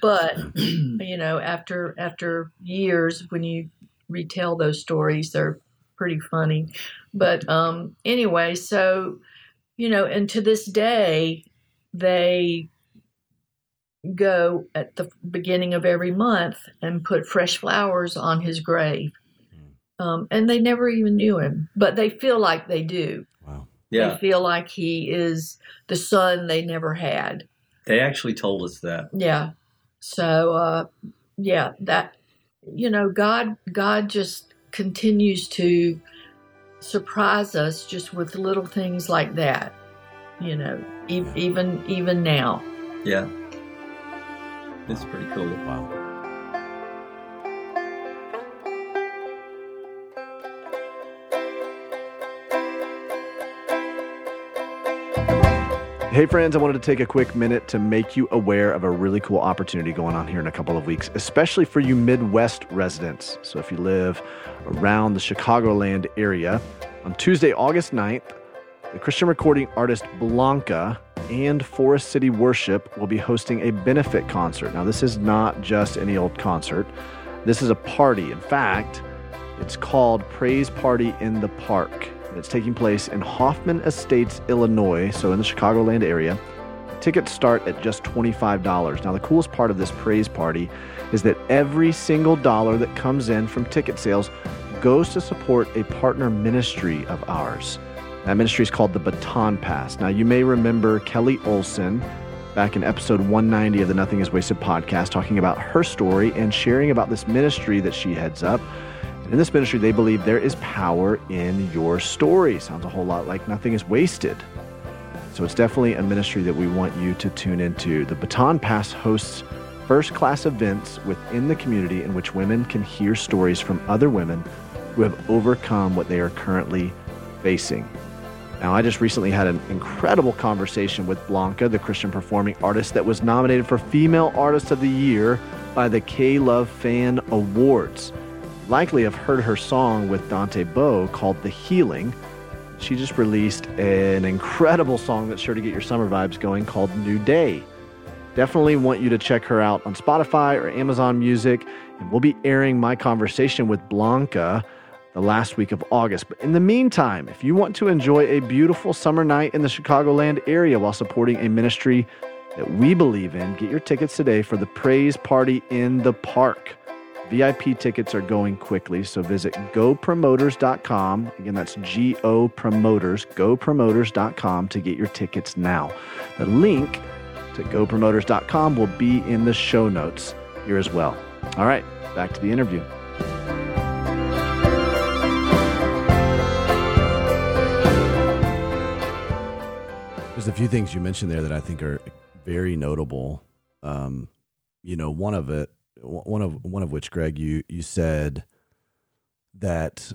E: but you know, after after years when you retell those stories, they're pretty funny. But um anyway, so you know, and to this day they go at the beginning of every month and put fresh flowers on his grave. Hmm. Um, and they never even knew him, but they feel like they do.
A: Wow.
D: Yeah.
E: They feel like he is the son they never had.
D: They actually told us that.
E: Yeah. So, uh, yeah, that, you know, God, God just continues to surprise us just with little things like that, you know, e- even, even now.
D: Yeah. It's pretty cool.
A: Wow. Hey, friends, I wanted to take a quick minute to make you aware of a really cool opportunity going on here in a couple of weeks, especially for you Midwest residents. So, if you live around the Chicagoland area, on Tuesday, August 9th, the Christian recording artist Blanca and Forest City Worship will be hosting a benefit concert. Now, this is not just any old concert, this is a party. In fact, it's called Praise Party in the Park. It's taking place in Hoffman Estates, Illinois, so in the Chicagoland area. Tickets start at just $25. Now, the coolest part of this praise party is that every single dollar that comes in from ticket sales goes to support a partner ministry of ours. That ministry is called the Baton Pass. Now, you may remember Kelly Olson back in episode 190 of the Nothing is Wasted podcast talking about her story and sharing about this ministry that she heads up. And in this ministry, they believe there is power in your story. Sounds a whole lot like Nothing is Wasted. So it's definitely a ministry that we want you to tune into. The Baton Pass hosts first class events within the community in which women can hear stories from other women who have overcome what they are currently facing. Now, I just recently had an incredible conversation with Blanca, the Christian performing artist that was nominated for Female Artist of the Year by the K Love Fan Awards. Likely have heard her song with Dante Bowe called The Healing. She just released an incredible song that's sure to get your summer vibes going called New Day. Definitely want you to check her out on Spotify or Amazon Music. And we'll be airing my conversation with Blanca the last week of August. But in the meantime, if you want to enjoy a beautiful summer night in the Chicagoland area while supporting a ministry that we believe in, get your tickets today for the Praise Party in the Park. VIP tickets are going quickly, so visit gopromoters.com. Again, that's G O Promoters, gopromoters.com to get your tickets now. The link to gopromoters.com will be in the show notes here as well. All right, back to the interview. A few things you mentioned there that I think are very notable. Um, you know, one of it, one of one of which, Greg, you you said that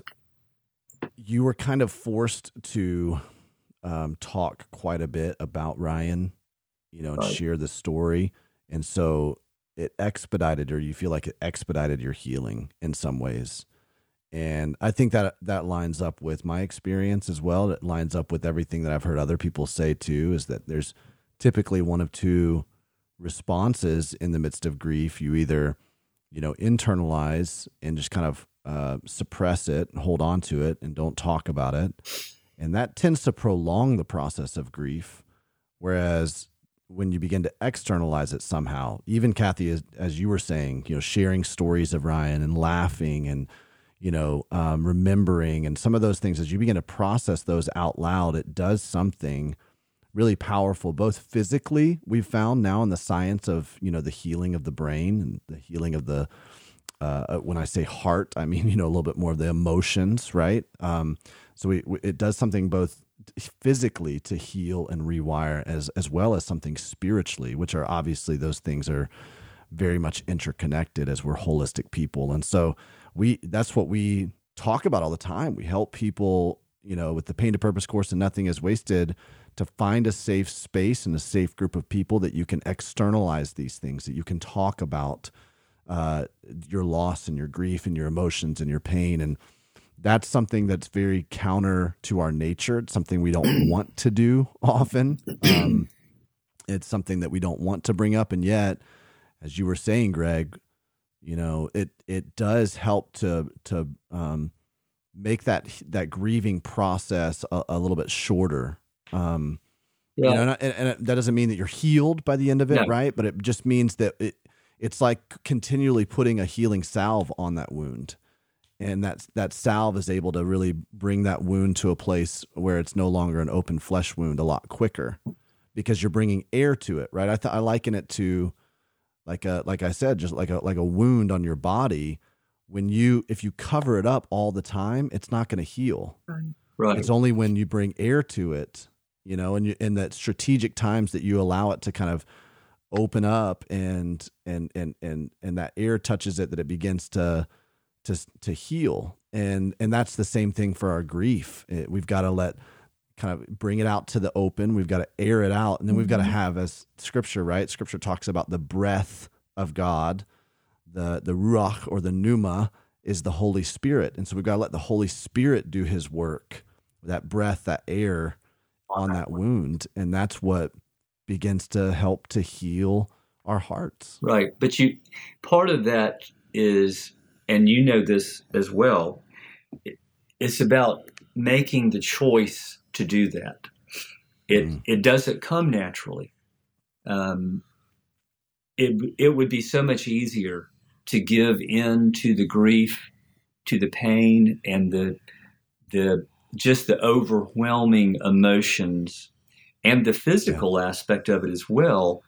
A: you were kind of forced to um, talk quite a bit about Ryan, you know, and right. share the story, and so it expedited, or you feel like it expedited your healing in some ways and I think that that lines up with my experience as well. It lines up with everything that I've heard other people say too. Is that there's typically one of two responses in the midst of grief. You either, you know, internalize and just kind of uh, suppress it and hold on to it and don't talk about it, and that tends to prolong the process of grief. Whereas when you begin to externalize it somehow, even Cathy, as, as you were saying, you know, sharing stories of Ryan and laughing and you know, um, remembering and some of those things, as you begin to process those out loud, it does something really powerful, both physically, we've found now in the science of, you know, the healing of the brain and the healing of the, uh, uh when I say heart, I mean, you know, a little bit more of the emotions, right? Um, so we, we, it does something both physically to heal and rewire as, as well as something spiritually, which are obviously those things are very much interconnected as we're holistic people. And so, we that's what we talk about all the time. We help people, you know, with the pain to purpose course and nothing is wasted to find a safe space and a safe group of people that you can externalize these things, that you can talk about uh, your loss and your grief and your emotions and your pain. And that's something that's very counter to our nature. It's something we don't want to do often. Um, it's something that we don't want to bring up, and yet, as you were saying, Greg, you know, it it does help to to um, make that that grieving process a, a little bit shorter. Um, yeah. You know, and, and, that doesn't mean that you're healed by the end of it, no. right? But it just means that it it's like continually putting a healing salve on that wound and that that salve is able to really bring that wound to a place where it's no longer an open flesh wound a lot quicker because you're bringing air to it right i th- i liken it to like a like i said just like a like a wound on your body. When you if you cover it up all the time it's not going to heal.
D: Right. right.
A: It's only when you bring air to it you know and you in that strategic times that you allow it to kind of open up and and and and and that air touches it that it begins to to to heal. And and that's the same thing for our grief. It, we've got to let kind of bring it out to the open. We've got to air it out and then we've got to mm-hmm. have as scripture right? Scripture talks about the breath of god the the ruach or the pneuma is the holy spirit. And so we've got to let the holy spirit do his work that breath that air on that wound. And that's what begins to help to heal our hearts.
D: Right. But you part of that is and you know this as well, it's about making the choice to do that. It mm. it doesn't come naturally. Um, it it would be so much easier to give in to the grief, to the pain, and the the just the overwhelming emotions and the physical yeah. aspect of it as well.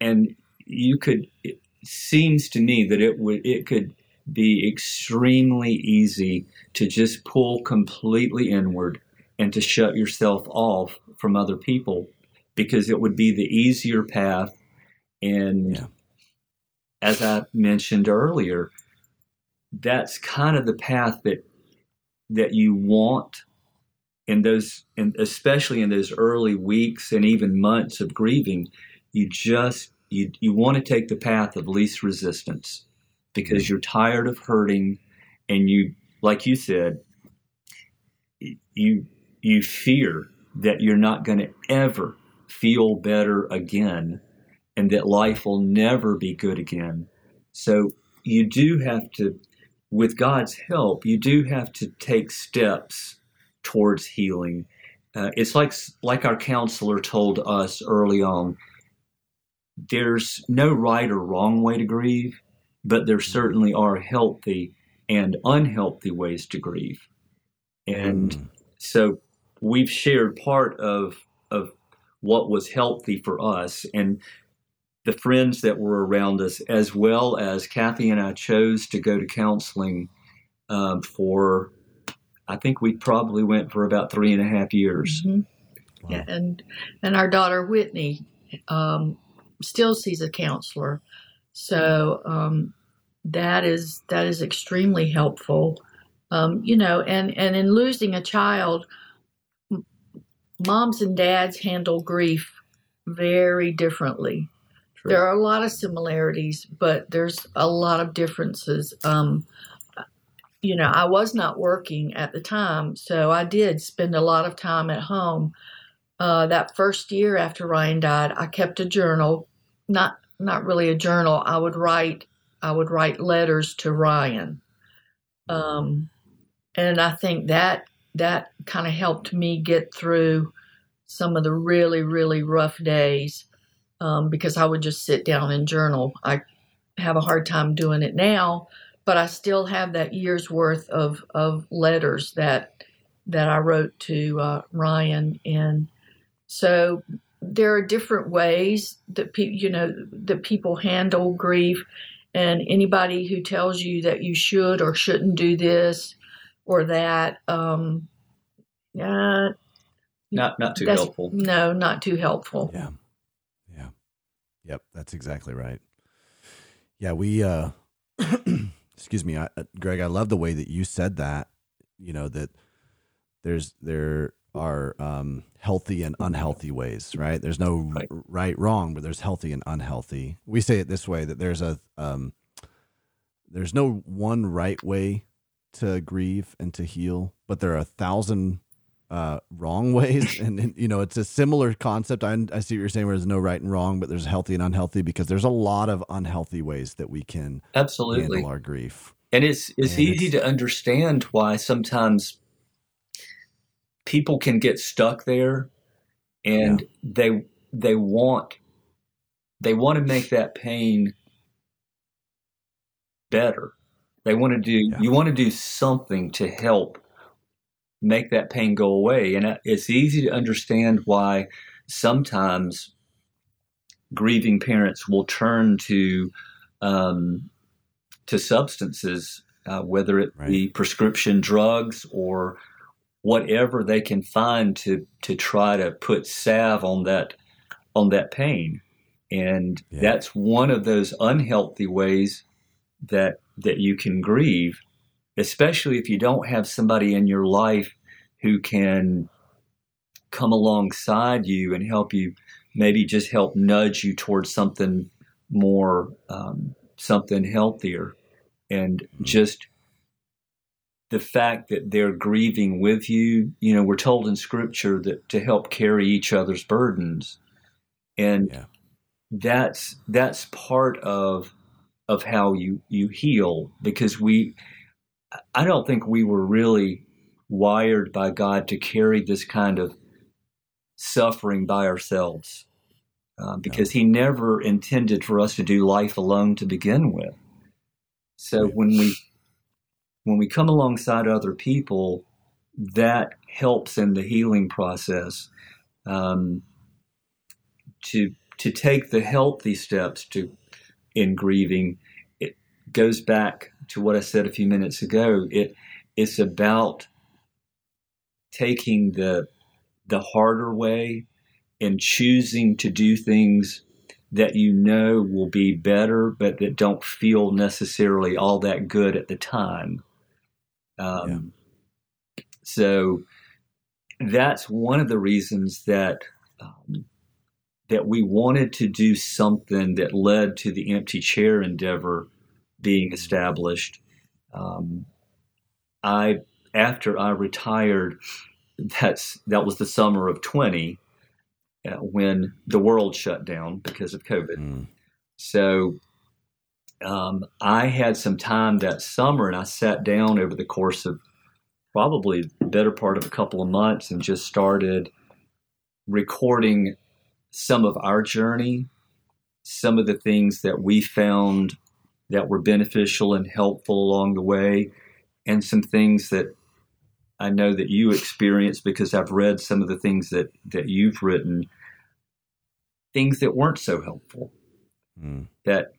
D: And you could. It seems to me that it would it could be extremely easy to just pull completely inward and to shut yourself off from other people because it would be the easier path. And yeah. as I mentioned earlier, that's kind of the path that that you want in those and especially in those early weeks and even months of grieving you just you you want to take the path of least resistance because you're tired of hurting and you like you said you you fear that you're not going to ever feel better again and that life will never be good again so you do have to with god's help you do have to take steps towards healing uh, it's like like our counselor told us early on there's no right or wrong way to grieve but there certainly are healthy and unhealthy ways to grieve. And mm. so we've shared part of of what was healthy for us and the friends that were around us, as well as Cathy and I chose to go to counseling um, for, I think we probably went for about three and a half years.
E: Mm-hmm. Wow. Yeah, and and our daughter Whitney um, still sees a counselor. So um, that is that is extremely helpful. Um, you know, and and in losing a child, moms and dads handle grief very differently. True. There are a lot of similarities, but there's a lot of differences. Um, you know, I was not working at the time, so I did spend a lot of time at home. Uh, that first year after Ryan died, I kept a journal. Not not really a journal. I would write I would write letters to Ryan. Um, and I think that that kind of helped me get through some of the really, really rough days um, because I would just sit down and journal. I have a hard time doing it now, but I still have that year's worth of, of letters that that I wrote to uh, Ryan, and so there are different ways that pe- you know that people handle grief and anybody who tells you that you should or shouldn't do this or that, um, uh,
D: not not too helpful.
E: No, not too helpful.
A: Yeah, yeah, yep. That's exactly right. Yeah, we. uh Excuse me, I, uh, Greg. I love the way that you said that. You know that there's there are um, healthy and unhealthy ways, right? There's no right. right. wrong, but there's healthy and unhealthy. We say it this way that there's a um, there's no one right way to grieve and to heal, but there are a thousand uh, wrong ways, and, and, you know it's a similar concept. I, I see what you're saying. Where there's no right and wrong, but there's healthy and unhealthy because there's a lot of unhealthy ways that we can
D: absolutely
A: handle our grief.
D: And it's it's and easy it's, to understand why sometimes people can get stuck there, and yeah. they they want they want to make that pain better. They want to do yeah. you want to do something to help make that pain go away. And it's easy to understand why sometimes grieving parents will turn to um, to substances, uh, whether it right. be prescription drugs or whatever they can find to to try to put salve on that on that pain. And yeah. that's one of those unhealthy ways that that you can grieve especially if you don't have somebody in your life who can come alongside you and help you, maybe just help nudge you towards something more, um, something healthier. And mm-hmm. just the fact that they're grieving with you, you know, we're told in scripture that to help carry each other's burdens. And yeah. that's that's part of of how you you heal because we I don't think we were really wired by God to carry this kind of suffering by ourselves uh, because no. He never intended for us to do life alone to begin with. So right. when we when we come alongside other people, that helps in the healing process um, to to take the healthy steps to in grieving. It goes back to what I said a few minutes ago. It it's about taking the the harder way and choosing to do things that you know will be better, but that don't feel necessarily all that good at the time. Um, yeah. So that's one of the reasons that um, that we wanted to do something that led to the empty chair endeavor being established. Um, I after I retired, that's that was the summer of 20 uh, when the world shut down because of COVID. Mm. So um, I had some time that summer, and I sat down over the course of probably the better part of a couple of months and just started recording some of our journey, some of the things that we found that were beneficial and helpful along the way, and some things that I know that you experienced because I've read some of the things that, that you've written, things that weren't so helpful, mm. that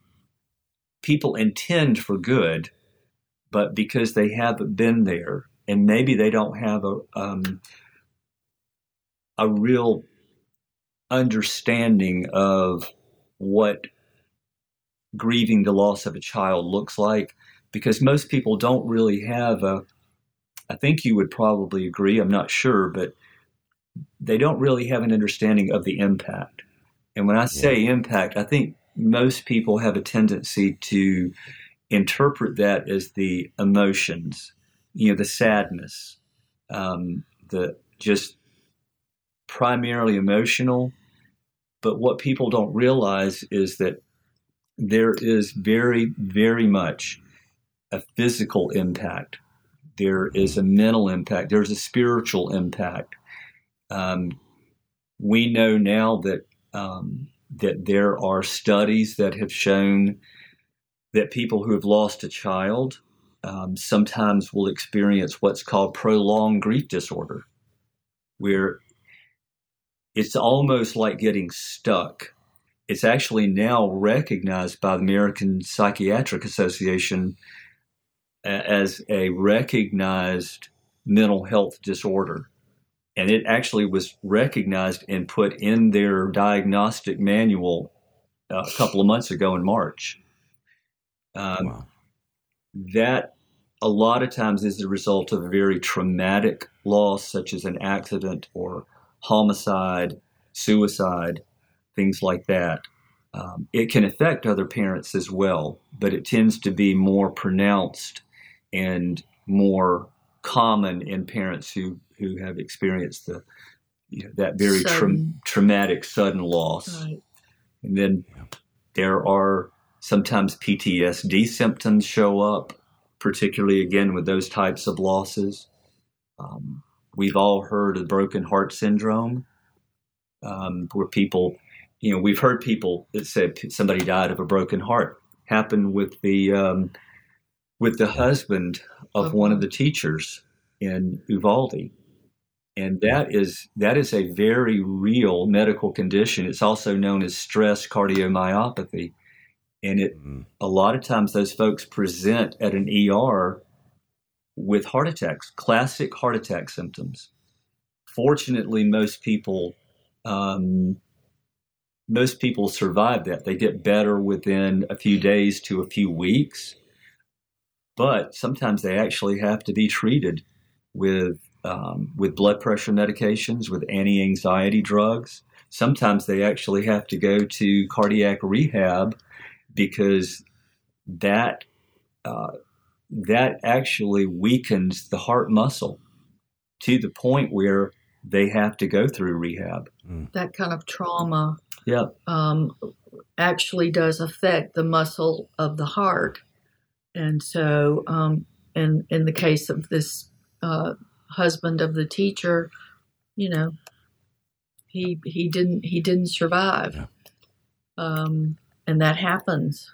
D: people intend for good, but because they haven't been there and maybe they don't have a, um, a real understanding of what grieving the loss of a child looks like because most people don't really have a I think you would probably agree, I'm not sure, but they don't really have an understanding of the impact. And when I say yeah. impact, I think most people have a tendency to interpret that as the emotions, you know, the sadness, um, the just primarily emotional. But what people don't realize is that there is very, very much a physical impact. There is a mental impact. There's a spiritual impact. Um, we know now that um, that there are studies that have shown that people who have lost a child um, sometimes will experience what's called prolonged grief disorder, where it's almost like getting stuck it's actually now recognized by the American Psychiatric Association as a recognized mental health disorder. And it actually was recognized and put in their diagnostic manual uh, a couple of months ago in March. Um, wow. That a lot of times is the result of a very traumatic loss, such as an accident or homicide, suicide things like that. Um, it can affect other parents as well, but it tends to be more pronounced and more common in parents who who have experienced the you know, that very tra- traumatic sudden loss. Right. And then there are sometimes PTSD symptoms show up, particularly again with those types of losses. Um, we've all heard of broken heart syndrome, um, where people, you know, we've heard people that said somebody died of a broken heart. Happened with the um, with the husband of one of the teachers in Uvalde. And that is that is a very real medical condition. It's also known as stress cardiomyopathy. And it mm-hmm. a lot of times those folks present at an ER with heart attacks, classic heart attack symptoms. Fortunately, most people um, most people survive that. They get better within a few days to a few weeks but sometimes they actually have to be treated with um, with blood pressure medications, with anti-anxiety drugs. Sometimes they actually have to go to cardiac rehab because that uh, that actually weakens the heart muscle to the point where they have to go through rehab.
E: Mm. That kind of trauma,
D: yeah,
E: um, actually does affect the muscle of the heart and so, um, in in the case of this uh, husband of the teacher, you know, he he didn't he didn't survive, yeah. um, and that happens.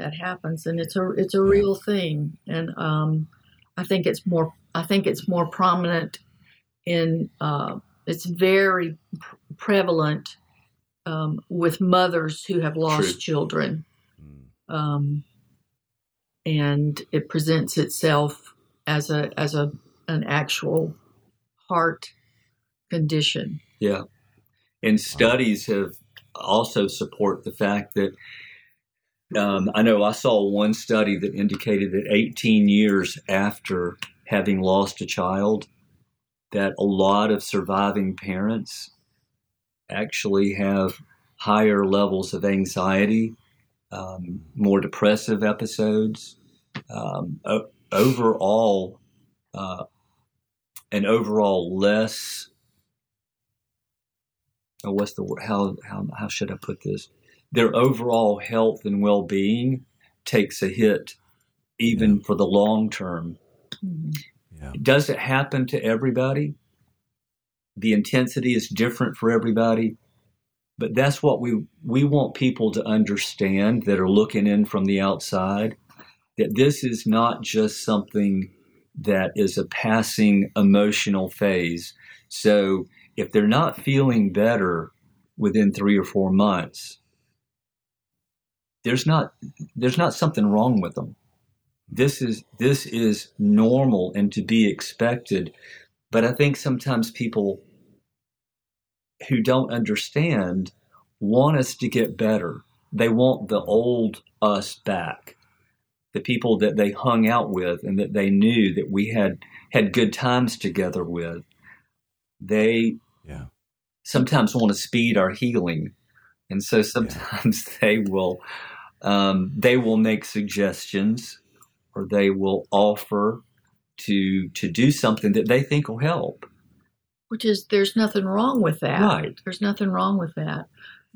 E: That happens, and it's a it's a real thing, and um, I think it's more I think it's more prominent in uh, it's very pr- prevalent um, with mothers who have lost True. children. Mm. Um, and it presents itself as a as a an actual heart condition.
D: Yeah. And studies have also support the fact that um, I know I saw one study that indicated that 18 years after having lost a child, that a lot of surviving parents actually have higher levels of anxiety um, more depressive episodes, um, o- overall, uh, an overall less. Oh, what's the word? How, how how should I put this? Their overall health and well being takes a hit, even yeah. for the long term. Mm-hmm. Yeah. Does it happen to everybody? The intensity is different for everybody but that's what we we want people to understand that are looking in from the outside that this is not just something that is a passing emotional phase so if they're not feeling better within 3 or 4 months there's not there's not something wrong with them this is this is normal and to be expected but i think sometimes people who don't understand want us to get better. They want the old us back, the people that they hung out with and that they knew that we had had good times together with. They yeah. sometimes want to speed our healing, and so sometimes yeah. they will um, they will make suggestions or they will offer to to do something that they think will help
E: which is there's nothing wrong with that.
D: Right.
E: There's nothing wrong with that,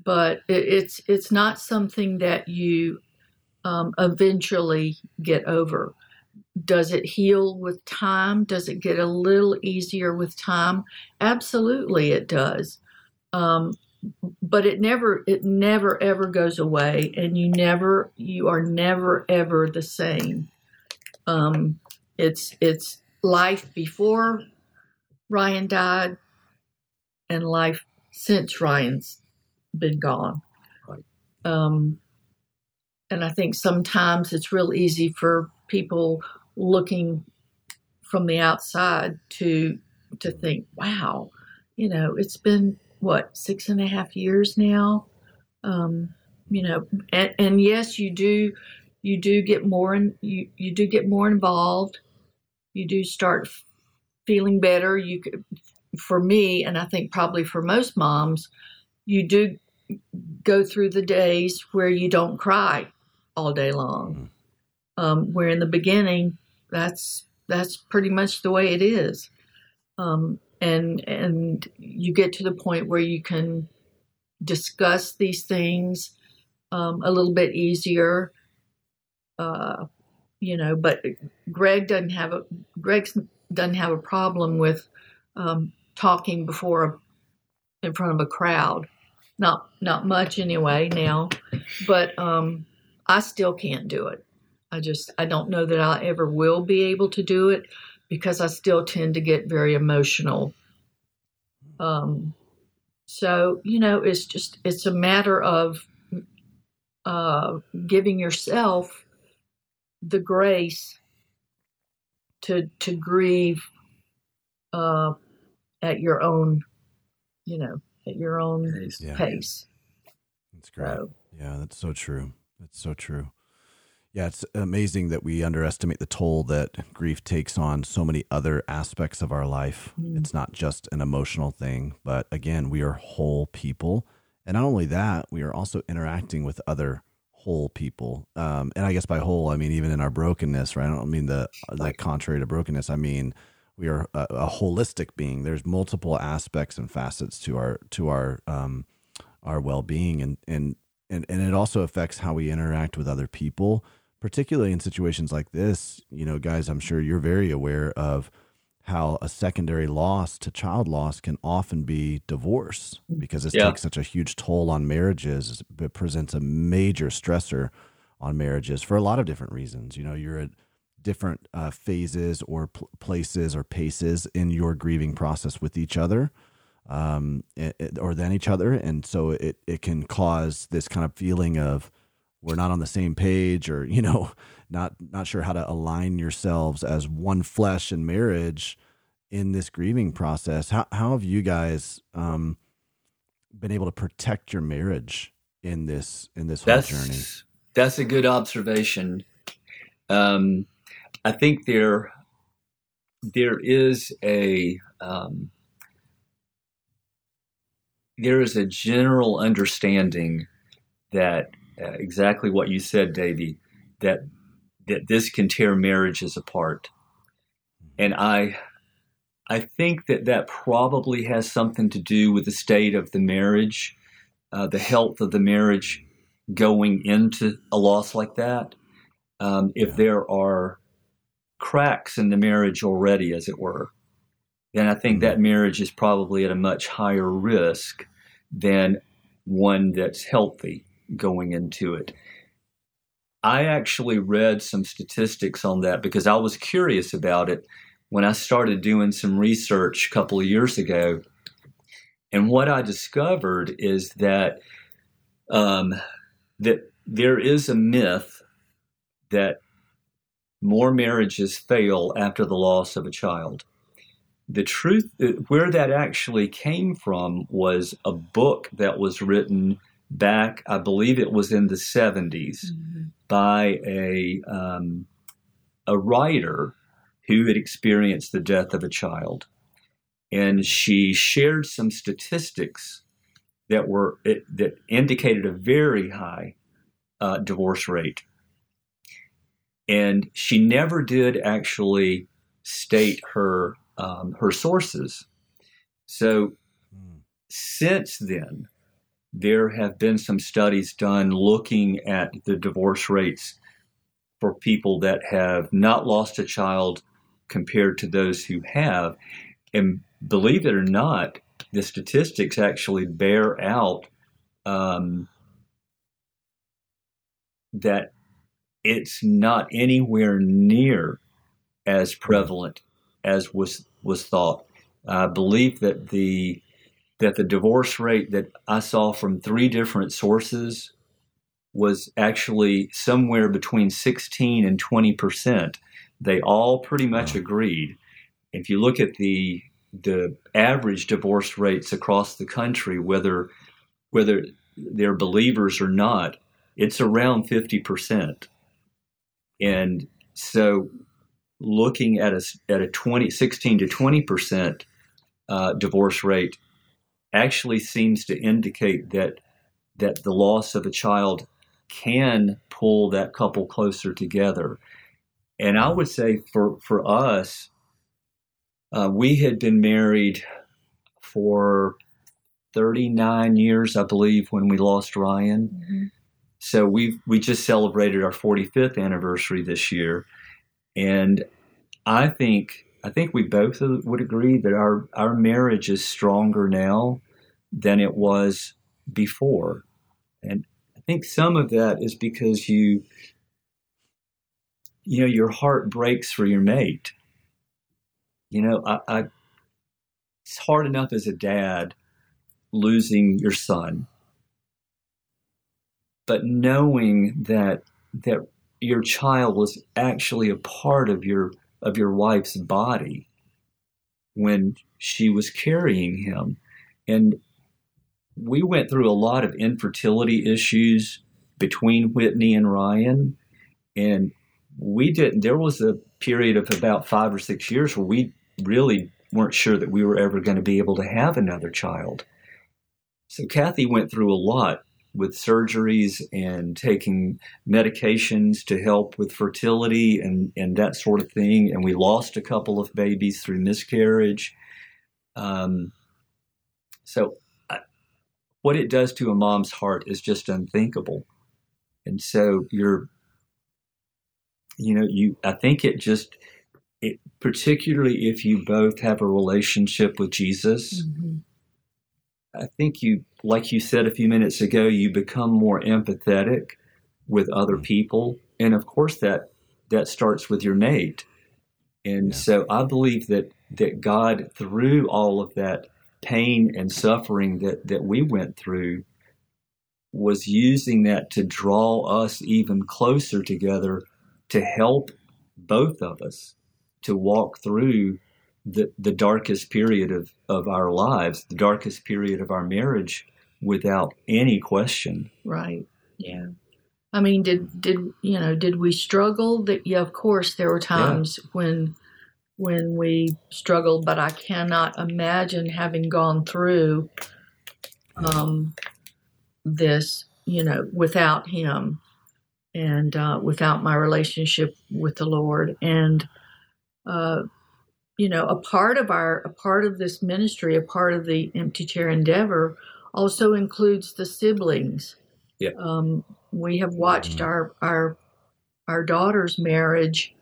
E: but it, it's it's not something that you um, eventually get over. Does it heal with time? Does it get a little easier with time? Absolutely, it does. Um, but it never it never ever goes away, and you never you are never ever the same. Um, it's it's life before Ryan died and life since Ryan's been gone. Right. Um, and I think sometimes it's real easy for people looking from the outside to to think, wow, you know, it's been what six and a half years now. Um, you know, and, and yes, you do you do get more and you you do get more involved. You do start feeling better. You for me, and I think probably for most moms, you do go through the days where you don't cry all day long. Mm-hmm. Um, where in the beginning, that's that's pretty much the way it is. Um, and and you get to the point where you can discuss these things um, a little bit easier. Uh, you know, but Greg doesn't have a Greg doesn't have a problem with um, talking before a, in front of a crowd. Not not much anyway now, but um, I still can't do it. I just I don't know that I ever will be able to do it because I still tend to get very emotional. Um, so you know, it's just it's a matter of uh, giving yourself the grace to to grieve uh, at your own, you know, at your own pace. Yeah. pace.
A: That's great. So, yeah, that's so true. That's so true. Yeah, it's amazing that we underestimate the toll that grief takes on so many other aspects of our life. Mm. It's not just an emotional thing, but again, we are whole people. And not only that, we are also interacting with other whole people. Um, and I guess by whole, I mean even in our brokenness, right? I don't mean the like contrary to brokenness. I mean we are a, a, holistic being. There's multiple aspects and facets to our to our um, our well being, and and and and it also affects how we interact with other people particularly in situations like this, you know, guys, I'm sure you're very aware of how a secondary loss to child loss can often be divorce because it yeah. takes such a huge toll on marriages. It presents a major stressor on marriages for a lot of different reasons. You know, you're at different uh, phases or pl- places or paces in your grieving process with each other um, it, or than each other. And so it, it can cause this kind of feeling of, we're not on the same page or you know not not sure how to align yourselves as one flesh in marriage in this grieving process. How, how have you guys um, been able to protect your marriage in this in this whole
D: that's,
A: journey?
D: that's a good observation. Um, i think there there is a um, there is a general understanding that uh, exactly what you said, Davey, that that this can tear marriages apart. And I I think that that probably has something to do with the state of the marriage, uh, the health of the marriage going into a loss like that. Um, if yeah. there are cracks in the marriage already, as it were, then I think mm-hmm. that marriage is probably at a much higher risk than one that's healthy going into it. I actually read some statistics on that because I was curious about it when I started doing some research a couple of years ago. And what I discovered is that um, that there is a myth that more marriages fail after the loss of a child. The truth, where that actually came from, was a book that was written back, I believe it was in the 70s, mm-hmm. by a, um, a writer who had experienced the death of a child. And she shared some statistics that were it, that indicated a very high uh, divorce rate. And she never did actually state her um, her sources. So mm. since then, there have been some studies done looking at the divorce rates for people that have not lost a child compared to those who have. And believe it or not, the statistics actually bear out um, that it's not anywhere near as prevalent as was was thought. I believe that the that the divorce rate that I saw from three different sources was actually somewhere between 16 and 20 percent. They all pretty much agreed. If you look at the the average divorce rates across the country, whether whether they're believers or not, it's around 50 percent. And so, looking at a at a 20, 16 to 20 percent uh, divorce rate actually seems to indicate that that the loss of a child can pull that couple closer together. And I would say for for us, uh, we had been married for 39 years, I believe, when we lost Ryan. Mm-hmm. So we we just celebrated our 45th anniversary this year, and I think I think we both would agree that our our marriage is stronger now than it was before, and I think some of that is because you you know your heart breaks for your mate. You know, I, I it's hard enough as a dad losing your son. But knowing that that your child was actually a part of your of your wife's body when she was carrying him. And we went through a lot of infertility issues between Whitney and Ryan and we didn't there was a period of about 5 or 6 years where we really weren't sure that we were ever going to be able to have another child so Cathy went through a lot with surgeries and taking medications to help with fertility and, and that sort of thing. And we lost a couple of babies through miscarriage. Um, so, what it does to a mom's heart is just unthinkable. And so, you're, you know, you, I think it just, it, particularly if you both have a relationship with Jesus, mm-hmm. I think you like you said a few minutes ago, you become more empathetic with other mm-hmm. people. And of course that that starts with your mate. And yeah. so I believe that that God through all of that pain and suffering that, that we went through was using that to draw us even closer together to help both of us to walk through the, the darkest period of, of our lives, the darkest period of our marriage without any question.
E: Right. Yeah. I mean, did did you know? Did we struggle? That yeah, of course, there were times yeah. when when we struggled, but I cannot imagine having gone through um, this, you know, without him and uh, without my relationship with the Lord. And uh, you know, a part of our a part of this ministry, a part of the Empty Chair Endeavor also includes the siblings.
D: Yeah.
E: Um, we have watched mm-hmm. our our our daughter's marriage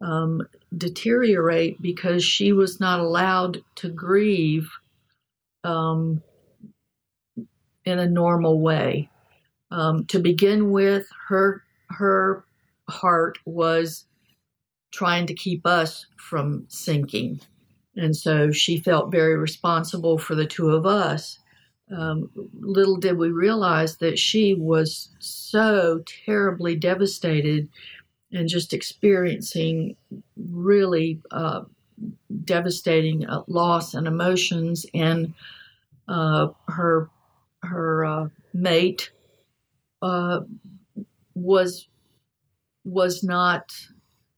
E: um, deteriorate because she was not allowed to grieve um, in a normal way. Um, to begin with, her her heart was trying to keep us from sinking, and so she felt very responsible for the two of us um, little did we realize that she was so terribly devastated and just experiencing really uh, devastating uh, loss and emotions. And uh, her her uh, mate uh, was was not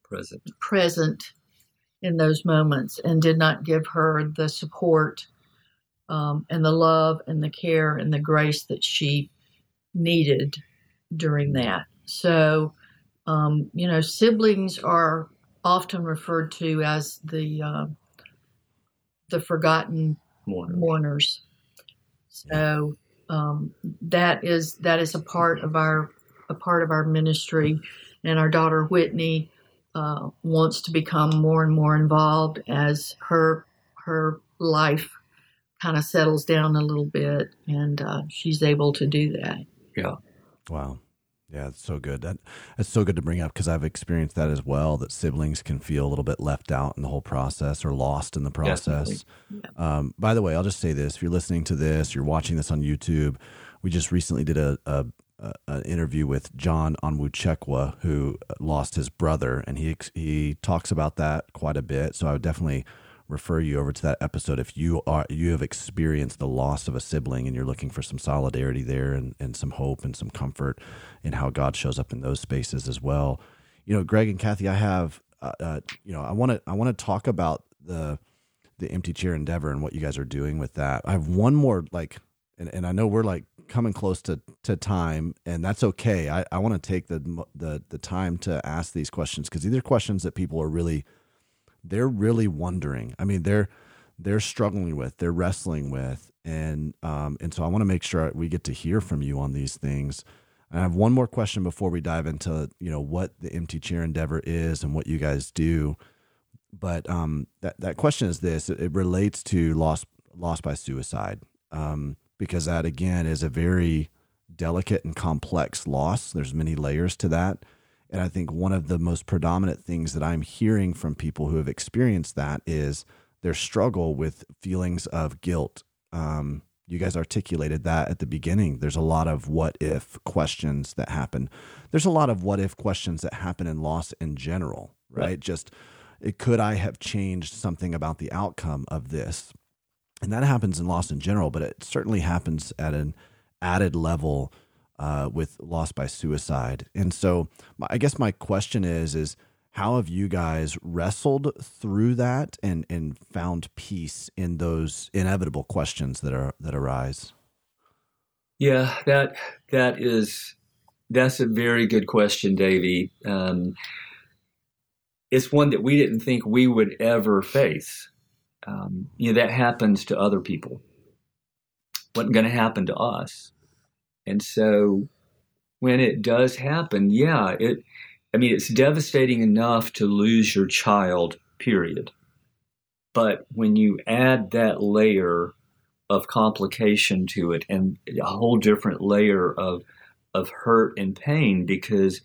D: present
E: present in those moments and did not give her the support um, and the love and the care and the grace that she needed during that. So, um, you know, siblings are often referred to as the uh, the forgotten mourners. mourners. So um, that is that is a part of our a part of our ministry, and our daughter Whitney uh, wants to become more and more involved as her her life kind of settles down a little bit, and uh, she's able to do that.
D: Yeah.
A: Wow. Yeah, it's so good. That it's so good to bring up because I've experienced that as well. That siblings can feel a little bit left out in the whole process or lost in the process. Yeah. Um, by the way, I'll just say this: if you're listening to this, you're watching this on YouTube. We just recently did a, a, a an interview with John Onwuchekwa, who lost his brother, and he he talks about that quite a bit. So I would definitely refer you over to that episode if you are you have experienced the loss of a sibling and you're looking for some solidarity there and, and some hope and some comfort in how God shows up in those spaces as well. You know, Greg and Cathy, I have uh, uh, you know I want to I want to talk about the the empty chair endeavor and what you guys are doing with that. I have one more like and, and I know we're like coming close to, to time, and that's okay. I, I want to take the, the the time to ask these questions because these are questions that people are really they're really wondering. I mean, they're they're struggling with, they're wrestling with, and um, and so I want to make sure we get to hear from you on these things. I have one more question before we dive into you know what the empty chair endeavor is and what you guys do. But um, that that question is this: it, it relates to loss loss by suicide, um, because that again is a very delicate and complex loss. There's many layers to that, and I think one of the most predominant things that I'm hearing from people who have experienced that is their struggle with feelings of guilt. Um, you guys articulated that at the beginning. There's a lot of what if questions that happen. There's a lot of what if questions that happen in loss in general, right? right. Just it could I have changed something about the outcome of this? And that happens in loss in general, but it certainly happens at an added level uh, with loss by suicide. And so, I guess my question is: is how have you guys wrestled through that and and found peace in those inevitable questions that are that arise?
D: Yeah, that that is that's a very good question, Davey. Um, it's one that we didn't think we would ever face. Um, you know, that happens to other people. Wasn't going to happen to us, and so when it does happen, yeah, it I mean, it's devastating enough to lose your child, period. But when you add that layer of complication to it and a whole different layer of, of hurt and pain, because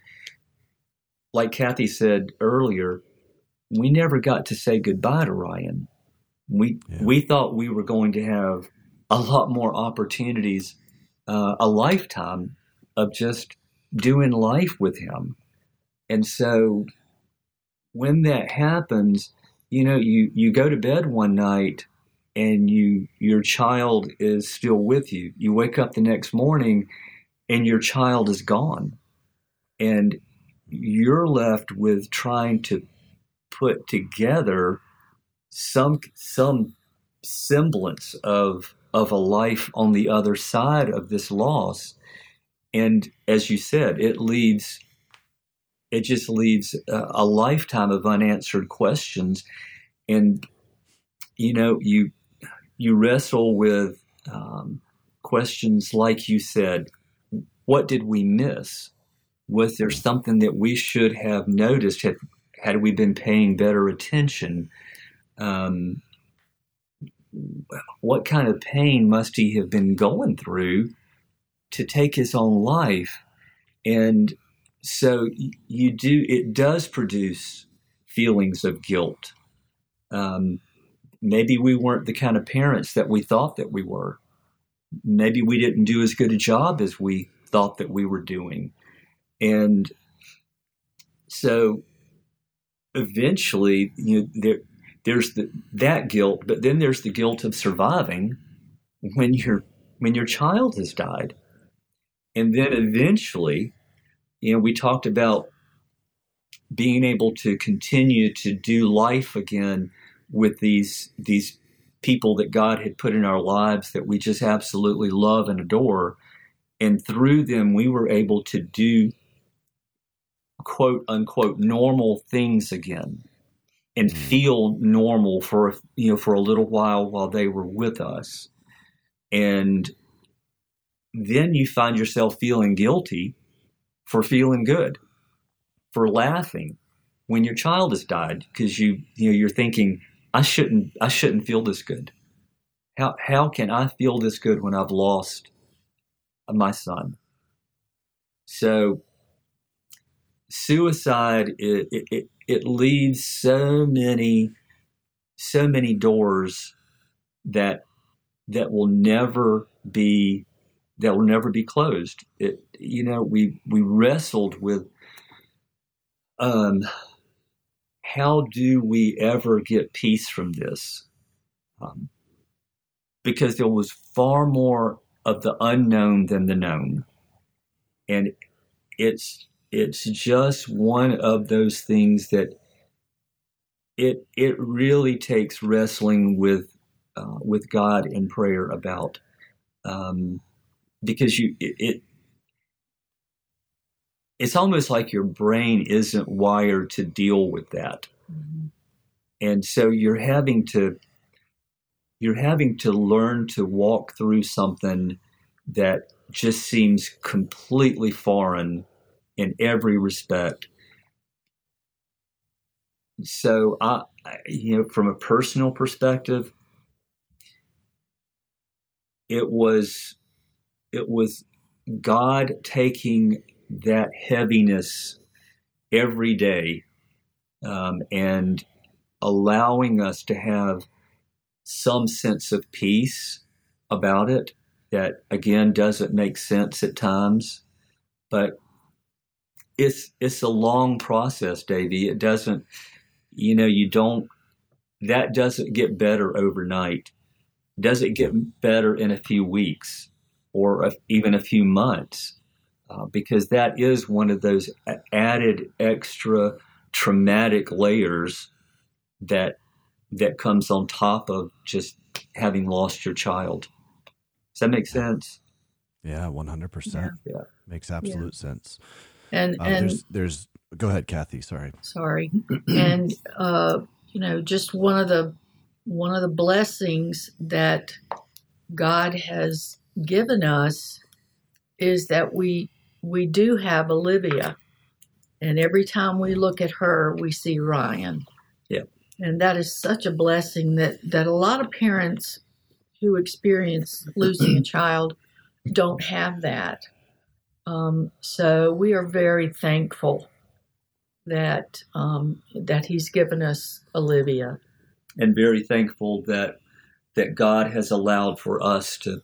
D: like Cathy said earlier, we never got to say goodbye to Ryan. We, yeah. we thought we were going to have a lot more opportunities, uh, a lifetime of just doing life with him and so when that happens, you know, you, you go to bed one night and you your child is still with you. You wake up the next morning and your child is gone. And you're left with trying to put together some some semblance of of a life on the other side of this loss. And as you said, it leads it just leaves a, a lifetime of unanswered questions. And, you know, you, you wrestle with um, questions like you said, what did we miss? Was there something that we should have noticed? Had, had we been paying better attention? Um, what kind of pain must he have been going through to take his own life? And so you do it does produce feelings of guilt. Um, maybe we weren't the kind of parents that we thought that we were. Maybe we didn't do as good a job as we thought that we were doing. And so eventually you know, there there's the, that guilt but then there's the guilt of surviving when your when your child has died and then eventually you know, we talked about being able to continue to do life again with these these people that God had put in our lives that we just absolutely love and adore. And through them, we were able to do quote unquote normal things again and mm. feel normal for you know for a little while while they were with us and then you find yourself feeling guilty for feeling good, for laughing when your child has died because you you know you're thinking I shouldn't I shouldn't feel this good. How how can I feel this good when I've lost my son? So suicide it, it, it leaves so many so many doors that that will never be that will never be closed. It, you know, we we wrestled with um, how do we ever get peace from this? Um, because there was far more of the unknown than the known, and it's it's just one of those things that it it really takes wrestling with uh, with God in prayer about. Um, because you it, it it's almost like your brain isn't wired to deal with that. Mm-hmm. And so you're having to you're having to learn to walk through something that just seems completely foreign in every respect. So I you know from a personal perspective it was it was God taking that heaviness every day um, and allowing us to have some sense of peace about it that again doesn't make sense at times but it's it's a long process davey it doesn't you know you don't that doesn't get better overnight does it get better in a few weeks or a, even a few months uh, because that is one of those added extra traumatic layers that that comes on top of just having lost your child. Does that make sense?
A: Yeah, one hundred percent. Yeah, makes absolute yeah. sense.
E: And uh, and
A: there's, there's go ahead, Cathy. Sorry.
E: Sorry. and uh, you know, just one of the one of the blessings that God has given us is that we we do have Olivia, and every time we look at her, we see Ryan.
D: Yeah,
E: and that is such a blessing that that a lot of parents who experience losing a child don't have that. Um, so we are very thankful that um, that He's given us Olivia,
D: and very thankful that that God has allowed for us to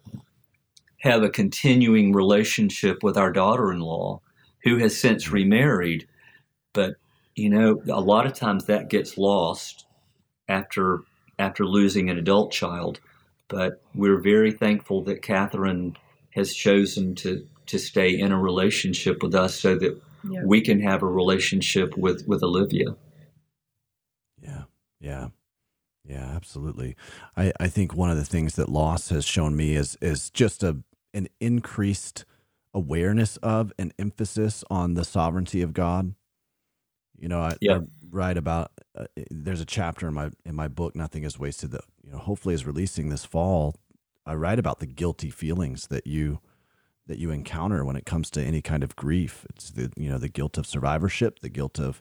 D: have a continuing relationship with our daughter in law, who has since mm-hmm. remarried. But, you know, a lot of times that gets lost after after losing an adult child. But we're very thankful that Catherine has chosen to to stay in a relationship with us so that yeah. we can have a relationship with with Olivia.
A: Yeah. Yeah. Yeah, absolutely. I, I think one of the things that loss has shown me is is just a an increased awareness of and emphasis on the sovereignty of God. You know, I, I write about. Uh, there's a chapter in my in my book, "Nothing Is Wasted," that you know hopefully is releasing this fall. I write about the guilty feelings that you that you encounter when it comes to any kind of grief. It's the you know the guilt of survivorship, the guilt of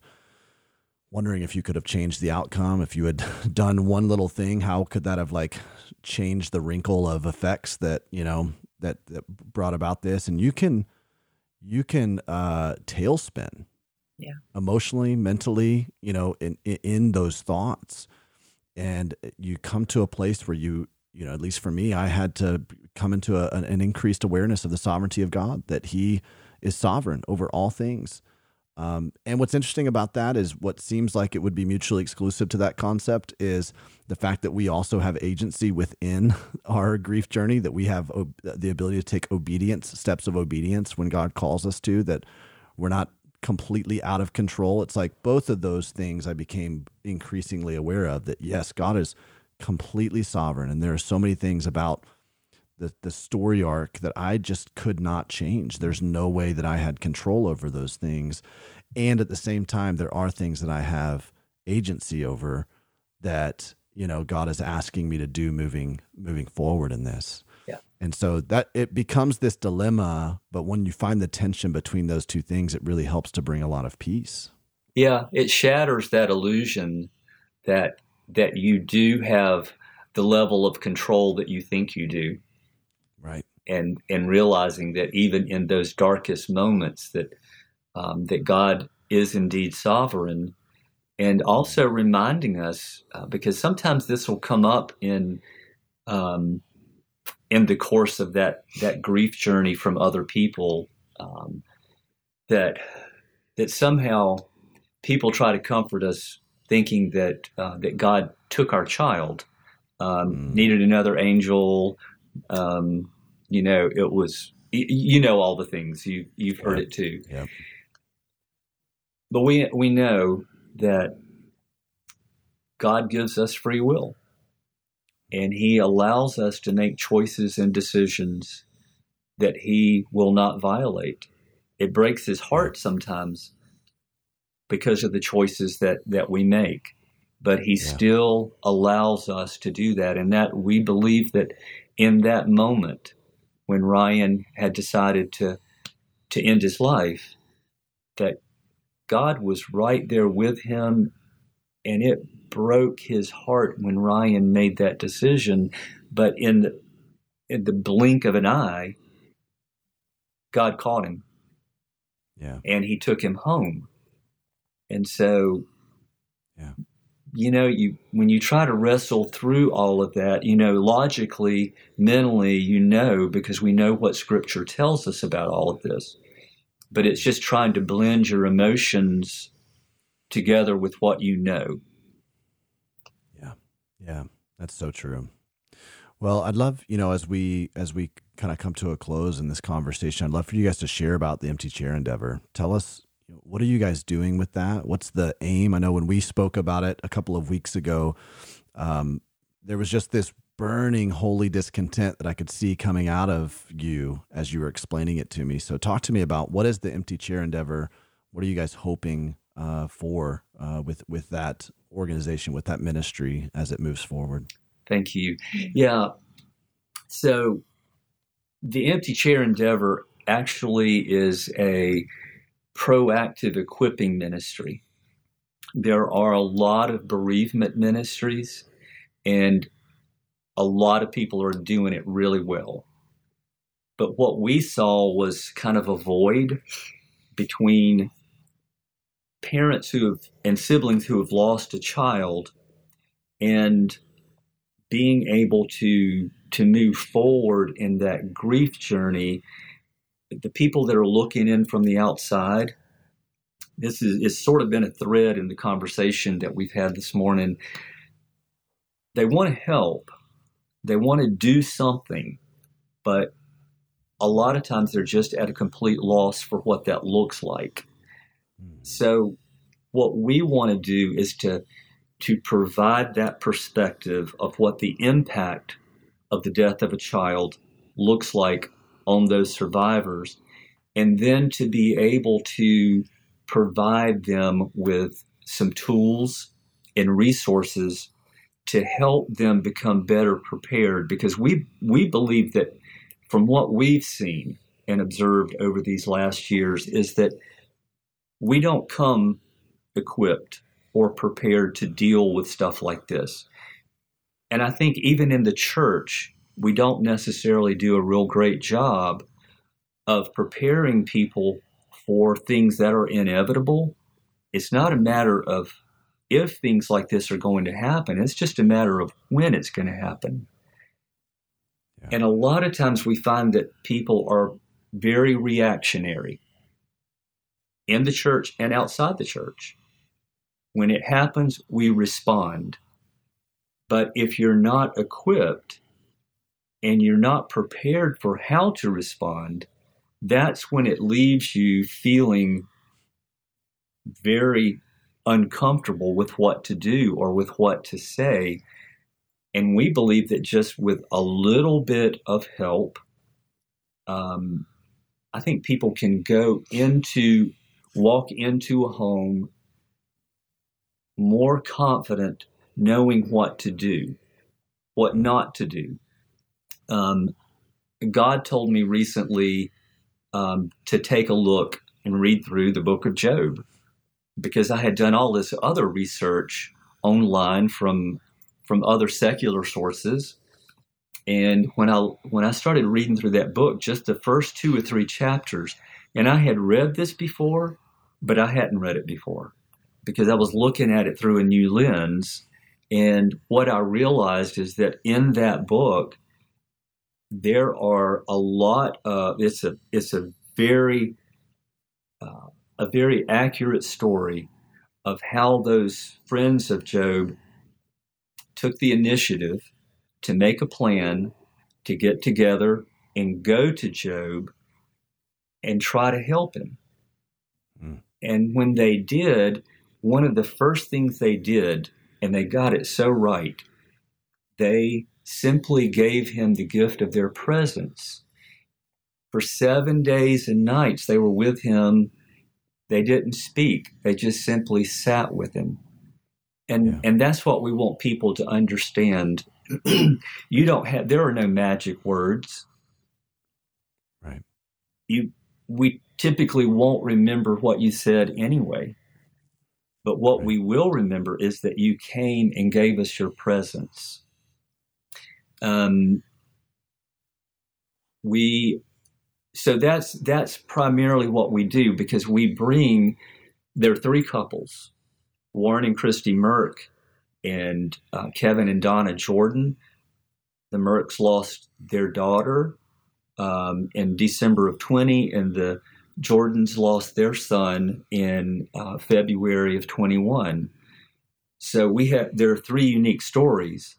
A: wondering if you could have changed the outcome if you had done one little thing how could that have like changed the wrinkle of effects that you know that, that brought about this? And you can you can uh tailspin
E: yeah.
A: emotionally mentally you know in in those thoughts. And you come to a place where you you know at least for me i had to come into a, an increased awareness of the sovereignty of god that he is sovereign over all things um, and what's interesting about that is what seems like it would be mutually exclusive to that concept is the fact that we also have agency within our grief journey, that we have ob- the ability to take obedience, steps of obedience when God calls us to, that we're not completely out of control. It's like both of those things I became increasingly aware of that, yes, God is completely sovereign. And there are so many things about the, the story arc that I just could not change. There's no way that I had control over those things. And at the same time, there are things that I have agency over that, you know, God is asking me to do moving moving forward in this.
D: Yeah.
A: And so that it becomes this dilemma, but when you find the tension between those two things, it really helps to bring a lot of peace.
D: Yeah, it shatters that illusion that that you do have the level of control that you think you do
A: right
D: and and realizing that even in those darkest moments that um, that God is indeed sovereign and also reminding us uh, because sometimes this will come up in um, in the course of that that grief journey from other people um, that that somehow people try to comfort us thinking that uh, that God took our child um, mm. needed another angel um, you know, it was you know all the things you you've heard it too.
A: Yeah.
D: But we we know that God gives us free will, and He allows us to make choices and decisions that he will not violate. It breaks his heart sometimes because of the choices that, that we make. But he yeah. still allows us to do that. And that we believe that in that moment when Ryan had decided to to end his life, that God was right there with him and it broke his heart when Ryan made that decision. But in the in the blink of an eye, God caught him.
A: Yeah.
D: And he took him home. And so,
A: yeah.
D: You know, you when you try to wrestle through all of that, you know, logically, mentally, you know, because we know what Scripture tells us about all of this. But it's just trying to blend your emotions together with what you know.
A: Yeah, yeah, that's so true. Well, I'd love, you know, as we as we kind of come to a close in this conversation, I'd love for you guys to share about the empty chair endeavor. Tell us, what are you guys doing with that? What's the aim? I know when we spoke about it a couple of weeks ago, um, there was just this burning holy discontent that I could see coming out of you as you were explaining it to me. So, talk to me about what is the empty chair endeavor? What are you guys hoping uh, for uh, with with that organization, with that ministry as it moves forward?
D: Thank you. Yeah. So the Empty Chair Endeavor actually is a proactive equipping ministry. There are a lot of bereavement ministries, and a lot of people are doing it really well. But what we saw was kind of a void between parents who have and siblings who have lost a child and being able to to move forward in that grief journey the people that are looking in from the outside this is it's sort of been a thread in the conversation that we've had this morning. They want to help. They want to do something but a lot of times they're just at a complete loss for what that looks like. Hmm. so what we want to do is to to provide that perspective of what the impact of the death of a child looks like on those survivors, and then to be able to provide them with some tools and resources to help them become better prepared because we we believe that from what we've seen and observed over these last years is that we don't come equipped or prepared to deal with stuff like this. And I think even in the church, we don't necessarily do a real great job of preparing people for things that are inevitable. It's not a matter of if things like this are going to happen, it's just a matter of when it's going to happen. Yeah. And a lot of times we find that people are very reactionary in the church and outside the church. When it happens, we respond. But if you're not equipped and you're not prepared for how to respond, that's when it leaves you feeling very uncomfortable with what to do or with what to say. And we believe that just with a little bit of help, um, I think people can go into, walk into a home more confident knowing what to do, what not to do. Um, God told me recently um, to take a look and read through the book of Job because I had done all this other research online from from other secular sources. And when I when I started reading through that book, just the first two or three chapters, and I had read this before, but I hadn't read it before because I was looking at it through a new lens. And what I realized is that in that book, there are a lot of it's a it's a very uh, a very accurate story of how those friends of Job took the initiative to make a plan to get together and go to Job and try to help him. Mm. And when they did, one of the first things they did, and they got it so right, they simply gave him the gift of their presence. For seven days and nights, they were with him. They didn't speak, they just simply sat with him. And, yeah. and that's what we want people to understand. you don't have, there are no magic words.
A: Right.
D: You, we typically won't remember what you said anyway. But what right. we will remember is that you came and gave us your presence. Um, we so that's that's primarily what we do because we bring there are three couples warren and christy merck and uh, kevin and donna jordan. The mercks lost their daughter um, in december of 20 and the jordans lost their son in uh, february of 21 so we have there are three unique stories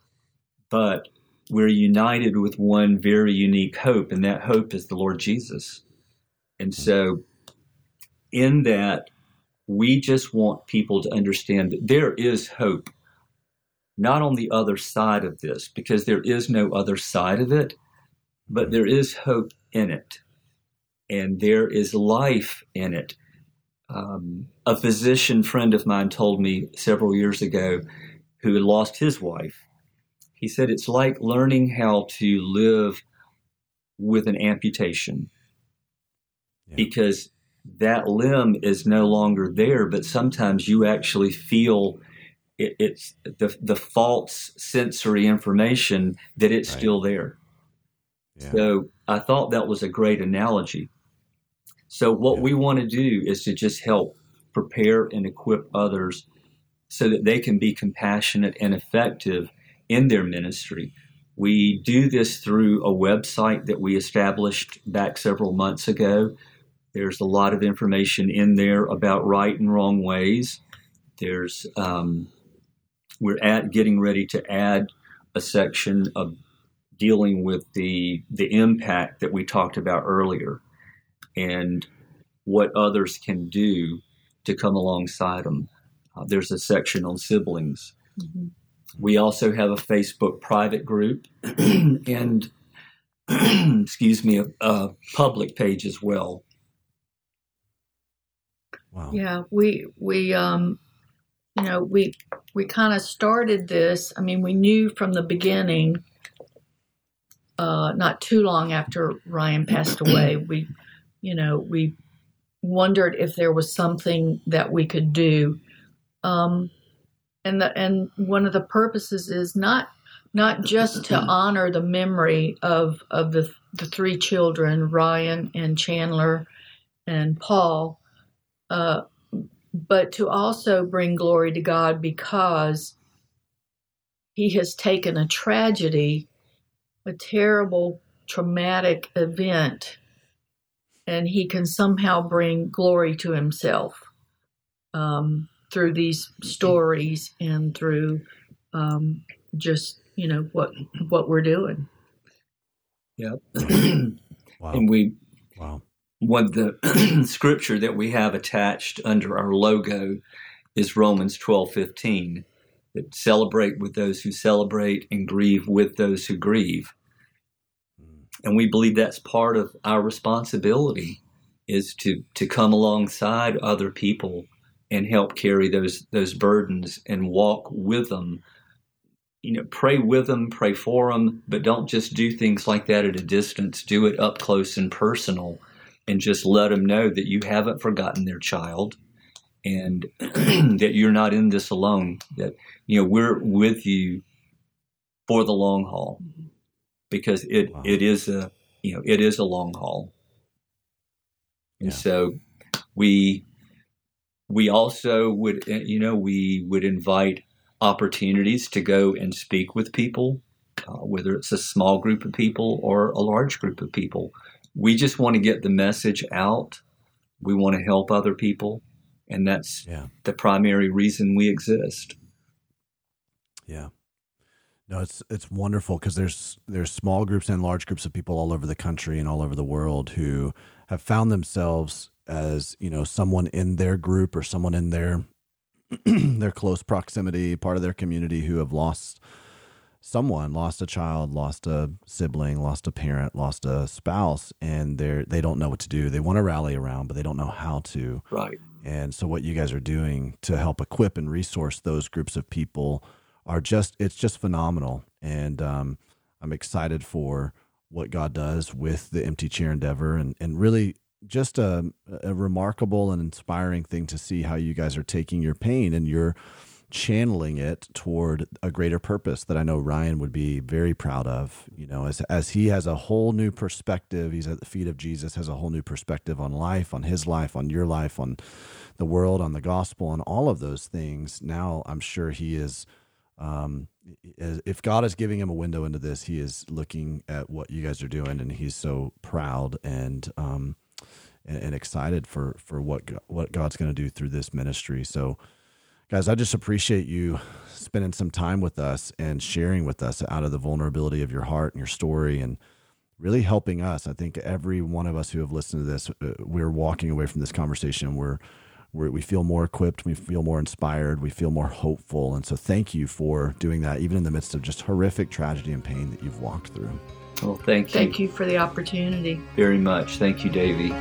D: but we're united with one very unique hope, and that hope is the Lord Jesus. And so, in that, we just want people to understand that there is hope, not on the other side of this, because there is no other side of it, but there is hope in it, and there is life in it. Um, a physician friend of mine told me several years ago who had lost his wife he said it's like learning how to live with an amputation yeah. because that limb is no longer there, but sometimes you actually feel it, it's the, the false sensory information that it's right. still there. Yeah. So I thought that was a great analogy. So what yeah. we want to do is to just help prepare and equip others so that they can be compassionate and effective in their ministry. We do this through a website that we established back several months ago. There's a lot of information in there about right and wrong ways. There's um, we're at getting ready to add a section of dealing with the the impact that we talked about earlier and what others can do to come alongside them. Uh, there's a section on siblings. Mm-hmm. We also have a Facebook private group and, excuse me, a, a, public page as well.
E: Wow. Yeah, we we um, you know we we kind of started this. I mean, we knew from the beginning. Uh, not too long after Ryan passed away, we, you know, we wondered if there was something that we could do. Um, and the and one of the purposes is not not just to honor the memory of of the the three children Ryan and Chandler and Paul, uh, but to also bring glory to God because He has taken a tragedy, a terrible traumatic event, and He can somehow bring glory to Himself. Um, through these stories and through um, just you know what what we're doing.
D: Yep. wow. And we wow. What the scripture that we have attached under our logo is Romans twelve fifteen. That celebrate with those who celebrate and grieve with those who grieve. Hmm. And we believe that's part of our responsibility is to to come alongside other people and help carry those those burdens and walk with them you know pray with them pray for them but don't just do things like that at a distance do it up close and personal and just let them know that you haven't forgotten their child and that you're not in this alone that you know we're with you for the long haul because it wow. it is a you know it is a long haul and yeah. so we we also would, eh, you know, we would invite opportunities to go and speak with people, uh, whether it's a small group of people or a large group of people. We just want to get the message out. We want to help other people. And that's yeah. the primary reason we exist.
A: Yeah. No, it's it's wonderful because there's there's small groups and large groups of people all over the country and all over the world who have found themselves as you know someone in their group or someone in their their close proximity, part of their community who have lost someone lost a child, lost a sibling, lost a parent, lost a spouse, and they're they don't know what to do. They want to rally around, but they don't know how to.
D: Right.
A: And so what you guys are doing to help equip and resource those groups of people are just it's just phenomenal. And um, I'm excited for what God does with the empty chair endeavor and, and really just a, a remarkable and inspiring thing to see how you guys are taking your pain and you're channeling it toward a greater purpose that I know Ryan would be very proud of. You know, as as he has a whole new perspective, he's at the feet of Jesus, has a whole new perspective on life, on his life, on your life, on the world, on the gospel, on all of those things. Now, I'm sure he is. Um, if God is giving him a window into this, he is looking at what you guys are doing, and he's so proud and um, and, and excited for for what what God's going to do through this ministry. So Guys, I just appreciate you spending some time with us and sharing with us out of the vulnerability of your heart and your story and really helping us. I think every one of us who have listened to this, uh, we're walking away from this conversation. We're, we're, we feel more equipped, we feel more inspired, we feel more hopeful. And so thank you for doing that, even in the midst of just horrific tragedy and pain that you've walked through.
D: Well, thank you.
E: Thank you for the opportunity.
D: Very much. Thank you, Davey.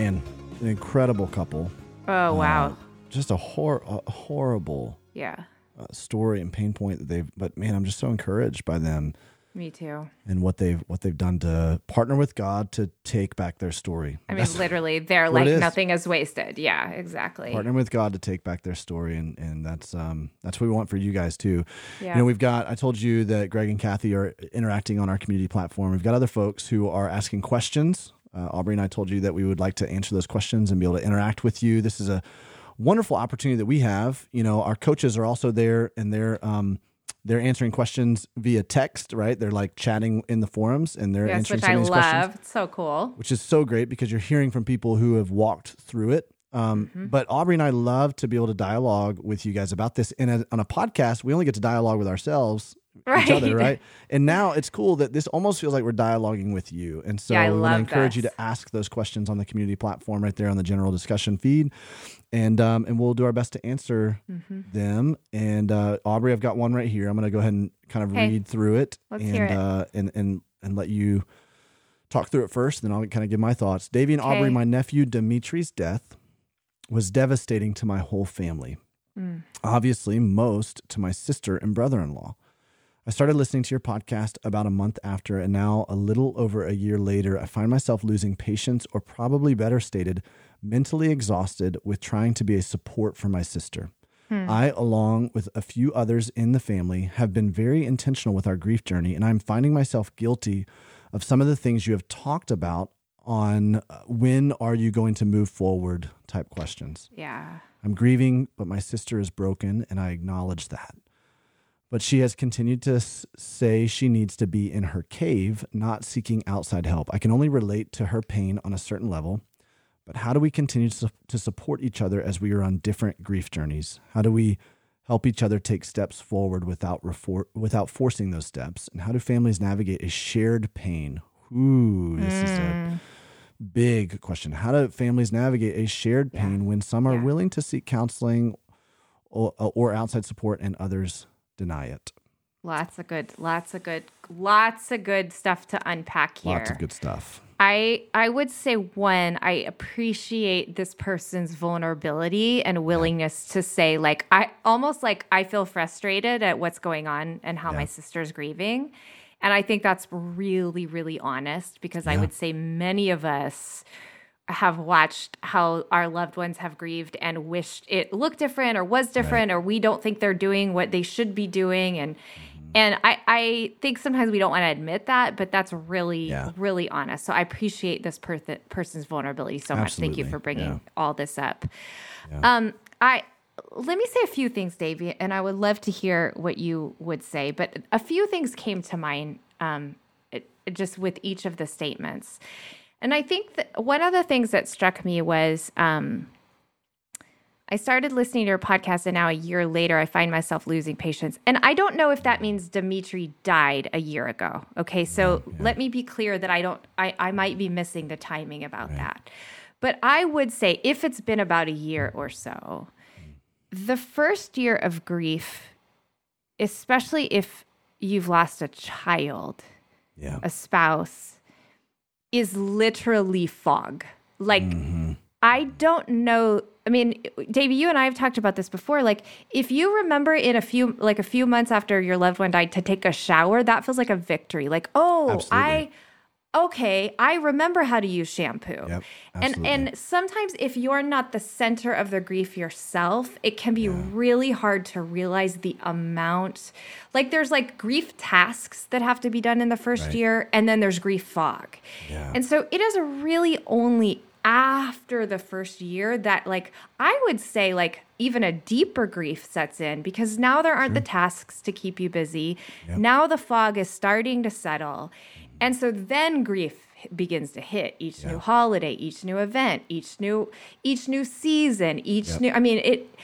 A: man, an incredible couple.
C: Oh wow! Uh,
A: just a, hor- a horrible
C: yeah
A: uh, story and pain point that they've. But man, I'm just so encouraged by them.
C: Me too.
A: And what they've what they've done to partner with God to take back their story.
C: I mean, literally, they're like is. nothing is wasted. Yeah, exactly.
A: Partner with God to take back their story, and and that's um that's what we want for you guys too. Yeah. You know, we've got. I told you that Greg and Cathy are interacting on our community platform. We've got other folks who are asking questions uh, Aubrey and I told you that we would like to answer those questions and be able to interact with you. This is a wonderful opportunity that we have. You know, our coaches are also there and they're um, they're answering questions via text, right? They're like chatting in the forums and they're
C: yes,
A: answering
C: which I love.
A: questions.
C: It's so cool.
A: Which is so great because you're hearing from people who have walked through it. Um, mm-hmm. But Aubrey and I love to be able to dialogue with you guys about this. And on a podcast, we only get to dialogue with ourselves right. each other, right? And now it's cool that this almost feels like we're dialoguing with you. And so yeah, I, I encourage this. you to ask those questions on the community platform right there on the general discussion feed. And um, and we'll do our best to answer mm-hmm. them. And uh, Aubrey, I've got one right here. I'm going to go ahead and kind of read through it,
C: Let's
A: and
C: it.
A: Uh, and and and let you talk through it first. Then I'll kind of give my thoughts. Davey and okay. Aubrey, my nephew Dimitri's death was devastating to my whole family. Mm. Obviously, most to my sister and brother in law. I started listening to your podcast about a month after, and now, a little over a year later, I find myself losing patience, or probably better stated, mentally exhausted with trying to be a support for my sister. Hmm. I, along with a few others in the family, have been very intentional with our grief journey, and I'm finding myself guilty of some of the things you have talked about on uh, when are you going to move forward type questions.
C: Yeah.
A: I'm grieving, but my sister is broken, and I acknowledge that. But she has continued to s- say she needs to be in her cave, not seeking outside help. I can only relate to her pain on a certain level. But how do we continue to, to support each other as we are on different grief journeys? How do we help each other take steps forward without refor- without forcing those steps? And how do families navigate a shared pain? Ooh, this mm. is a hmm. big question. How do families navigate a shared pain yeah. when some are yeah. willing to seek counseling or, or outside support and others deny it.
C: Lots of good, lots of good, lots of good stuff to unpack here.
A: Lots of good stuff.
C: I I would say one, I appreciate this person's vulnerability and willingness yeah. to say like I almost like I feel frustrated at what's going on and how yeah. my sister's grieving. And I think that's really really honest because yeah. I would say many of us have watched how our loved ones have grieved and wished it looked different or was different right. or we don't think they're doing what they should be doing and and I, I think sometimes we don't want to admit that but that's really yeah. really honest so i appreciate this per- person's vulnerability so Absolutely. much thank you for bringing yeah. all this up yeah. um i let me say a few things davey and i would love to hear what you would say but a few things came to mind um it, just with each of the statements and I think that one of the things that struck me was um, I started listening to your podcast, and now a year later, I find myself losing patience. And I don't know if that means Dimitri died a year ago. Okay, so yeah. let me be clear that I don't, I, I might be missing the timing about right. that. But I would say if it's been about a year or so, the first year of grief, especially if you've lost a child,
A: yeah.
C: a spouse, is literally fog. Like, mm-hmm. I don't know I mean, Davey, you and I have talked about this before. Like, if you remember in a few, like a few months after your loved one died, to take a shower, that feels like a victory. Like, oh, Absolutely. I, okay, I remember how to use shampoo. Yep, and and sometimes if you're not the center of the grief yourself, it can be yeah. really hard to realize the amount. Like, there's like grief tasks that have to be done in the first right. year, and then there's grief fog. Yeah. And so it is really only after the first year that like I would say like even a deeper grief sets in because now there aren't sure. the tasks to keep you busy. Yep. Now the fog is starting to settle. And so then grief begins to hit each yeah. new holiday, each new event, each new each new season, each yep. new I mean it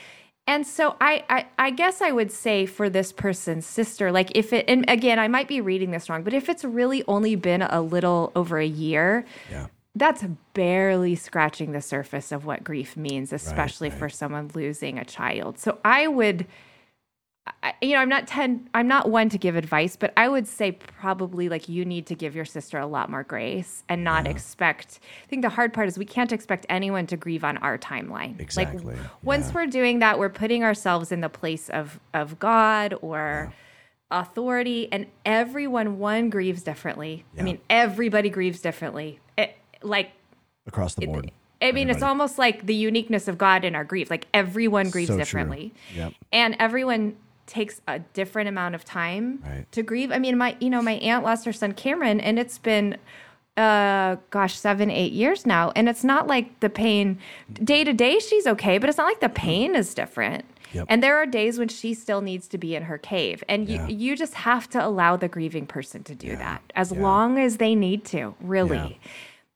C: and so I, I, I guess I would say for this person's sister, like if it and again I might be reading this wrong, but if it's really only been a little over a year,
A: yeah
C: that's barely scratching the surface of what grief means, especially right, right. for someone losing a child. So I would, I, you know, I'm not ten, I'm not one to give advice, but I would say probably like you need to give your sister a lot more grace and not yeah. expect. I think the hard part is we can't expect anyone to grieve on our timeline.
A: Exactly.
C: Like once yeah. we're doing that, we're putting ourselves in the place of of God or. Yeah authority and everyone one grieves differently i mean everybody grieves differently it, like
A: across the board.
C: I mean, it's almost like the uniqueness of God in our grief. Like everyone grieves so differently,
A: yep.
C: and everyone takes a different amount of time
A: right.
C: to grieve. I mean, my you know my aunt lost her son Cameron, and it's been uh gosh seven eight years now and it's not like the pain day to day she's okay but it's not like the pain is different
A: Yep.
C: And there are days when she still needs to be in her cave. And yeah. you, you just have to allow the grieving person to do yeah. that as yeah. long as they need to, really.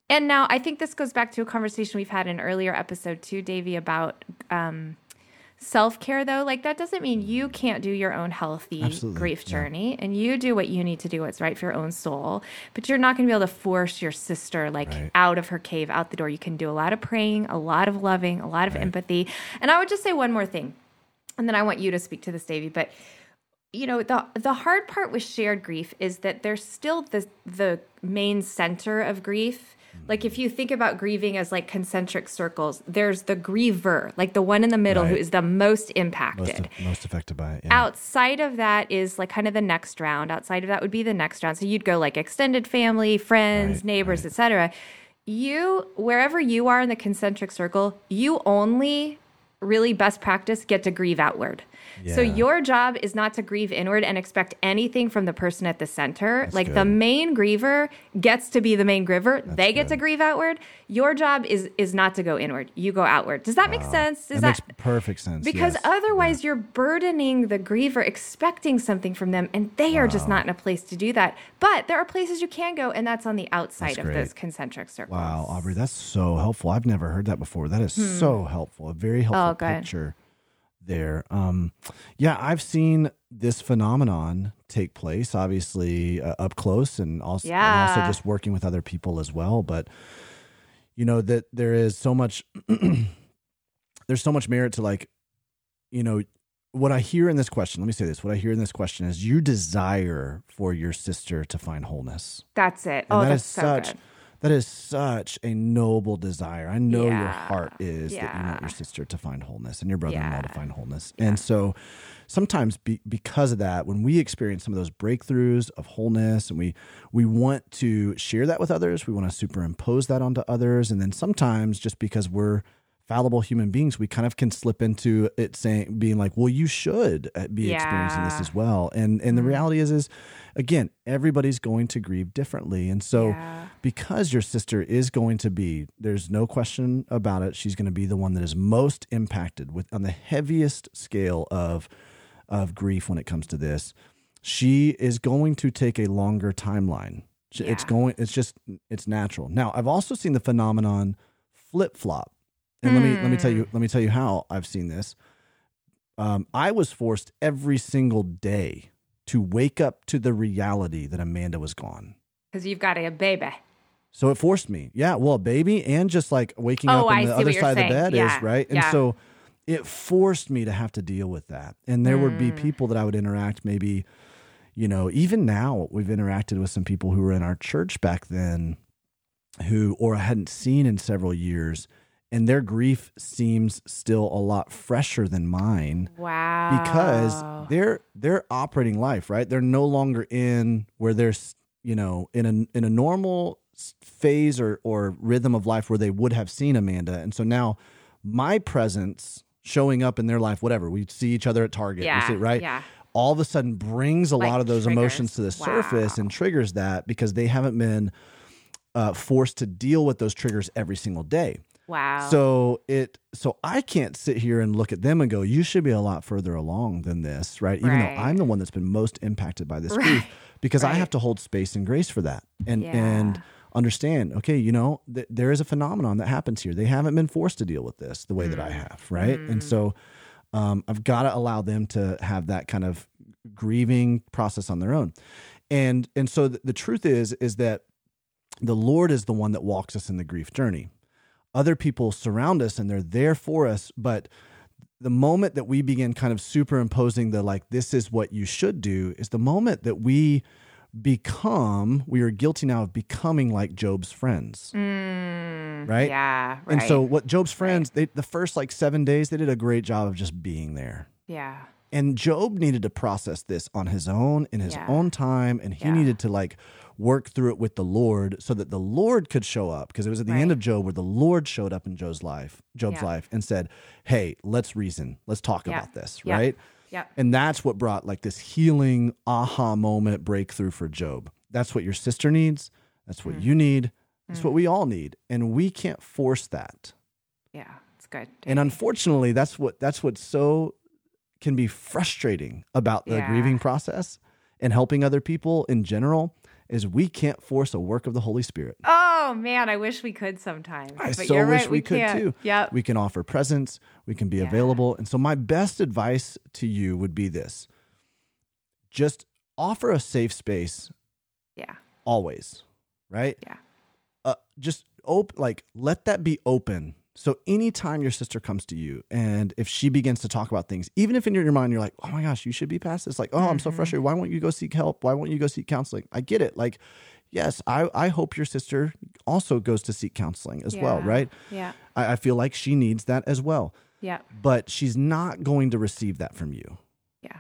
C: And now I think this goes back to a conversation we've had in an earlier episode too, Davey, about um, self care though. Like that doesn't mean you can't do your own healthy Absolutely. grief journey yeah. and you do what you need to do what's right for your own soul. But you're not going to be able to force your sister like right. out of her cave, out the door. You can do a lot of praying, a lot of loving, a lot of right. empathy. And I would just say one more thing, and then I want you to speak to this, Davey. But you know the the hard part with shared grief is that there's still the the main center of grief like if you think about grieving as like concentric circles, there's the griever, like the one in the middle right. who is the most impacted,
A: most, most affected by it.
C: Yeah. Outside of that is like kind of the next round. Outside of that would be the next round. So you'd go like extended family, friends, right, neighbors, right. etc. You wherever you are in the concentric circle, you only really best practice get to grieve outward. Yeah. So your job is not to grieve inward and expect anything from the person at the center. That's like good. the main griever gets to be the main griever. That's they get good. to grieve outward. Your job is is not to go inward. You go outward. Does that wow. make sense?
A: Does
C: that,
A: that makes perfect sense?
C: Because
A: yes.
C: otherwise yeah. you're burdening the griever expecting something from them and they wow. are just not in a place to do that. But there are places you can go and that's on the outside of those concentric circles.
A: Wow, Aubrey, that's so helpful. I've never heard that before. That is hmm. so helpful. A very helpful oh, picture there. Um, yeah, I've seen this phenomenon take place, obviously uh, up close, and also
C: yeah.
A: and also just working with other people as well. But you know that there is so much, there's so much merit to like, you know, what I hear in this question. Let me say this: what I hear in this question is you desire for your sister to find wholeness.
C: That's it. And oh, that that's so such. Good
A: that is such a noble desire. I know yeah. your heart is yeah. that you want your sister to find wholeness and your brother in law yeah. to find wholeness. And so sometimes be, because of that, when we experience some of those breakthroughs of wholeness and we we want to share that with others, we want to superimpose that onto others. And then sometimes just because we're fallible human beings, we kind of can slip into it saying being like, well, you should uh, be yeah. experiencing this as well. And and the mm-hmm. reality is is again, everybody's going to grieve differently. And so yeah. because your sister is going to be, there's no question about it, she's going to be the one that is most impacted with on the heaviest scale of of grief when it comes to this. She is going to take a longer timeline. Yeah. It's going it's just it's natural. Now, I've also seen the phenomenon flip-flop And let me let me tell you let me tell you how I've seen this. Um, I was forced every single day to wake up to the reality that Amanda was gone.
C: Because you've got a baby.
A: So it forced me. Yeah, well, baby, and just like waking oh, up on the other side of the bed yeah. is right. And yeah. so it forced me to have to deal with that. And there mm. would be mm. people that I would interact maybe, you know, even now we've interacted with some people who were in our church back then who or I hadn't seen in several years and their grief seems still a lot fresher than mine.
C: Wow.
A: Because they're they're operating life, right? They're no longer in where there's, you know, in a in a normal phase or or rhythm of life where they would have seen Amanda. And so now my presence showing up in their life, whatever, we see each other at Target,
C: yeah,
A: see, right?
C: Yeah.
A: All of a sudden brings a like lot of those triggers. emotions to the wow. surface and triggers that because they haven't been uh, forced to deal with those triggers every single day.
C: Wow.
A: So it so I can't sit here and look at them and go, you should be a lot further along than this, right? Even right. though I'm the one that's been most impacted by this right. grief because right. I have to hold space and grace for that. And yeah. and understand, okay, you know, th- there is a phenomenon that happens here. They haven't been forced to deal with this the way mm. that I mm. have, right? Mm. And so um, I've got to allow them to have that kind of grieving process on their own. And and so th- the truth is is that the Lord is the one that walks us in the grief journey. Other people surround us and they're there for us, but the moment that we begin kind of superimposing the like this is what you should do is the moment that we become, we are guilty now of becoming like Job's friends.
C: Mm,
A: right?
C: Yeah.
A: Right. And so what Job's friends, right. they the first like 7 days they did a great job of just being there.
C: Yeah.
A: And Job needed to process this on his own in his yeah. own time and he yeah. needed to like work through it with the Lord so that the Lord could show up because it was at the right. end of Job where the Lord showed up in Job's life, Job's yeah. life and said, "Hey, let's reason. Let's talk about this," right?
C: Yeah.
A: And that's what brought like this healing aha moment breakthrough for Job. That's what your sister needs. That's what mm. you need. That's mm. what we all need. And we can't force that.
C: Yeah, it's good.
A: And unfortunately, that's what that's what so can be frustrating about the yeah. grieving process and helping other people in general is we can't force a work of the Holy Spirit.
C: Oh man, I wish we could sometimes.
A: I so wish right, we, we, could can't. too.
C: Yeah,
A: we can offer presence. We can be yeah. available. And so my best advice to you would be this: just offer a safe space.
C: Yeah.
A: Always, right?
C: Yeah.
A: Uh, just open, like let that be open so anytime your sister comes to you and if she begins to talk about things, even if in your mind you're like, oh my gosh, you should be past this, like, oh, I'm so mm-hmm. frustrated. Why won't you go seek help? Why won't you go seek counseling? I get it. Like, yes, I, I hope your sister also goes to seek counseling as
C: yeah.
A: well, right?
C: Yeah.
A: I, I feel like she needs that as well.
C: Yeah.
A: But she's not going to receive that from you.
C: Yeah.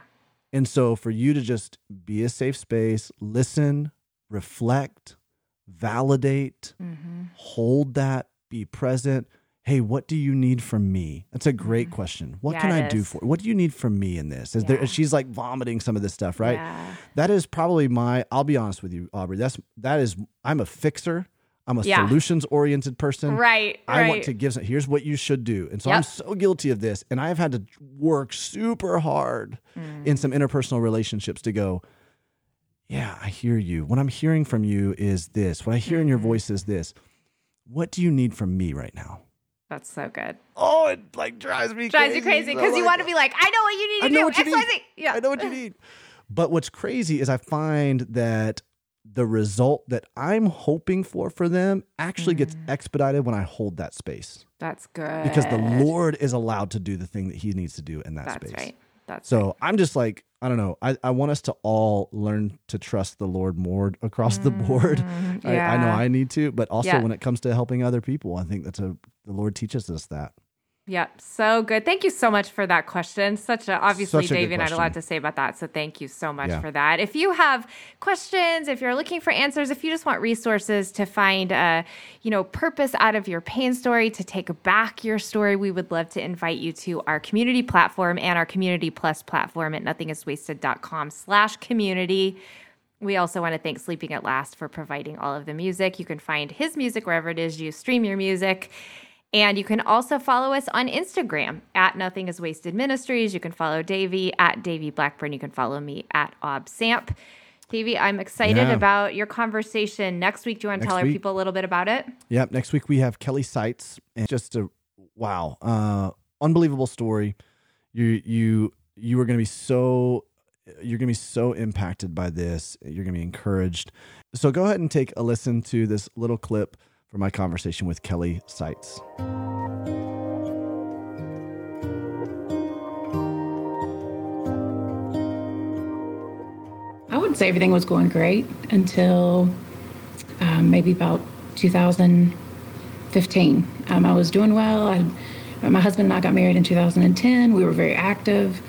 A: And so for you to just be a safe space, listen, reflect, validate, mm-hmm. hold that, be present hey, what do you need from me? That's a great mm. question. What
C: yeah,
A: can I do for? What do you need from me in this? Is yeah. there? She's like vomiting some of this stuff, right?
C: Yeah.
A: That is probably my. I'll be honest with you, Aubrey. That's that is. I'm a fixer. I'm a solutions oriented person.
C: Right.
A: I
C: right.
A: want to give. some, Here's what you should do, and so yep. I'm so guilty of this, and I have had to work super hard mm. in some interpersonal relationships to go. Yeah, I hear you. What I'm hearing from you is this. What I hear mm-hmm. in your mm-hmm. voice is this. What do you need from me right now?
C: That's so good.
A: Oh, it like drives me
C: drives
A: crazy.
C: you crazy because you want to be like, I know what you need to
A: I know
C: do.
A: What you need.
C: Yeah,
A: I know what you need. But what's crazy is I find that the result that I'm hoping for for them actually mm. gets expedited when I hold that space.
C: That's good
A: because the Lord is allowed to do the thing that He needs to do in that
C: That's
A: space.
C: Right. That's
A: so
C: right.
A: I'm just like I don't know. I, I want us to all learn to trust the Lord more across mm, the board.
C: Yeah.
A: I, I, know I need to, but also yeah. when it comes to helping other people, I think that's a the Lord teaches us that.
C: Yep, so good. Thank you so much for that question. Such a obviously Such a I had a lot to say about that. So thank you so much yeah. for that. If you have questions, if you're looking for answers, if you just want resources to find a, you know, purpose out of your pain story, to take back your story, we would love to invite you to our community platform and our community plus platform at nothingiswasted.com slash community. We also want to thank Sleeping at Last for providing all of the music. You can find his music wherever it is you stream your music. And you can also follow us on Instagram at Nothing is Wasted Ministries. You can follow Davey at Davey Blackburn. You can follow me at Ob Samp. Davey, I'm excited yeah. about your conversation next week. Do you want to next tell our people a little bit about it?
A: Yep. Next week we have Kelly Seitz. And just a wow, uh, unbelievable story. You you you are going to be so you're going to be so impacted by this. You're going to be encouraged. So go ahead and take a listen to this little clip from my conversation with Kelly Seitz.
F: I would say everything was going great until um, maybe about 2015. Um, I was doing well. I, my husband and I got married in 2010. We were very active.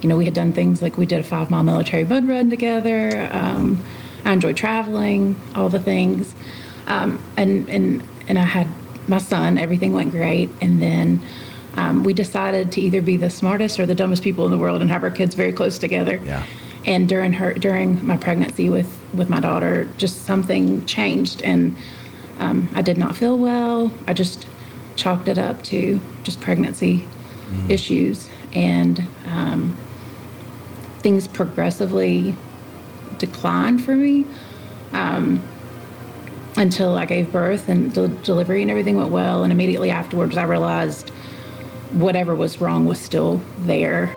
F: You know, we had done things like we did a five mile military bud run together. Um, I enjoyed traveling, all the things. Um, and, and, and I had my son, everything went great. And then um, we decided to either be the smartest or the dumbest people in the world and have our kids very close together.
A: Yeah
F: and during her during my pregnancy with with my daughter just something changed and um, i did not feel well i just chalked it up to just pregnancy mm. issues and um, things progressively declined for me um, until i gave birth and the delivery and everything went well. And immediately afterwards i realized whatever was wrong was still there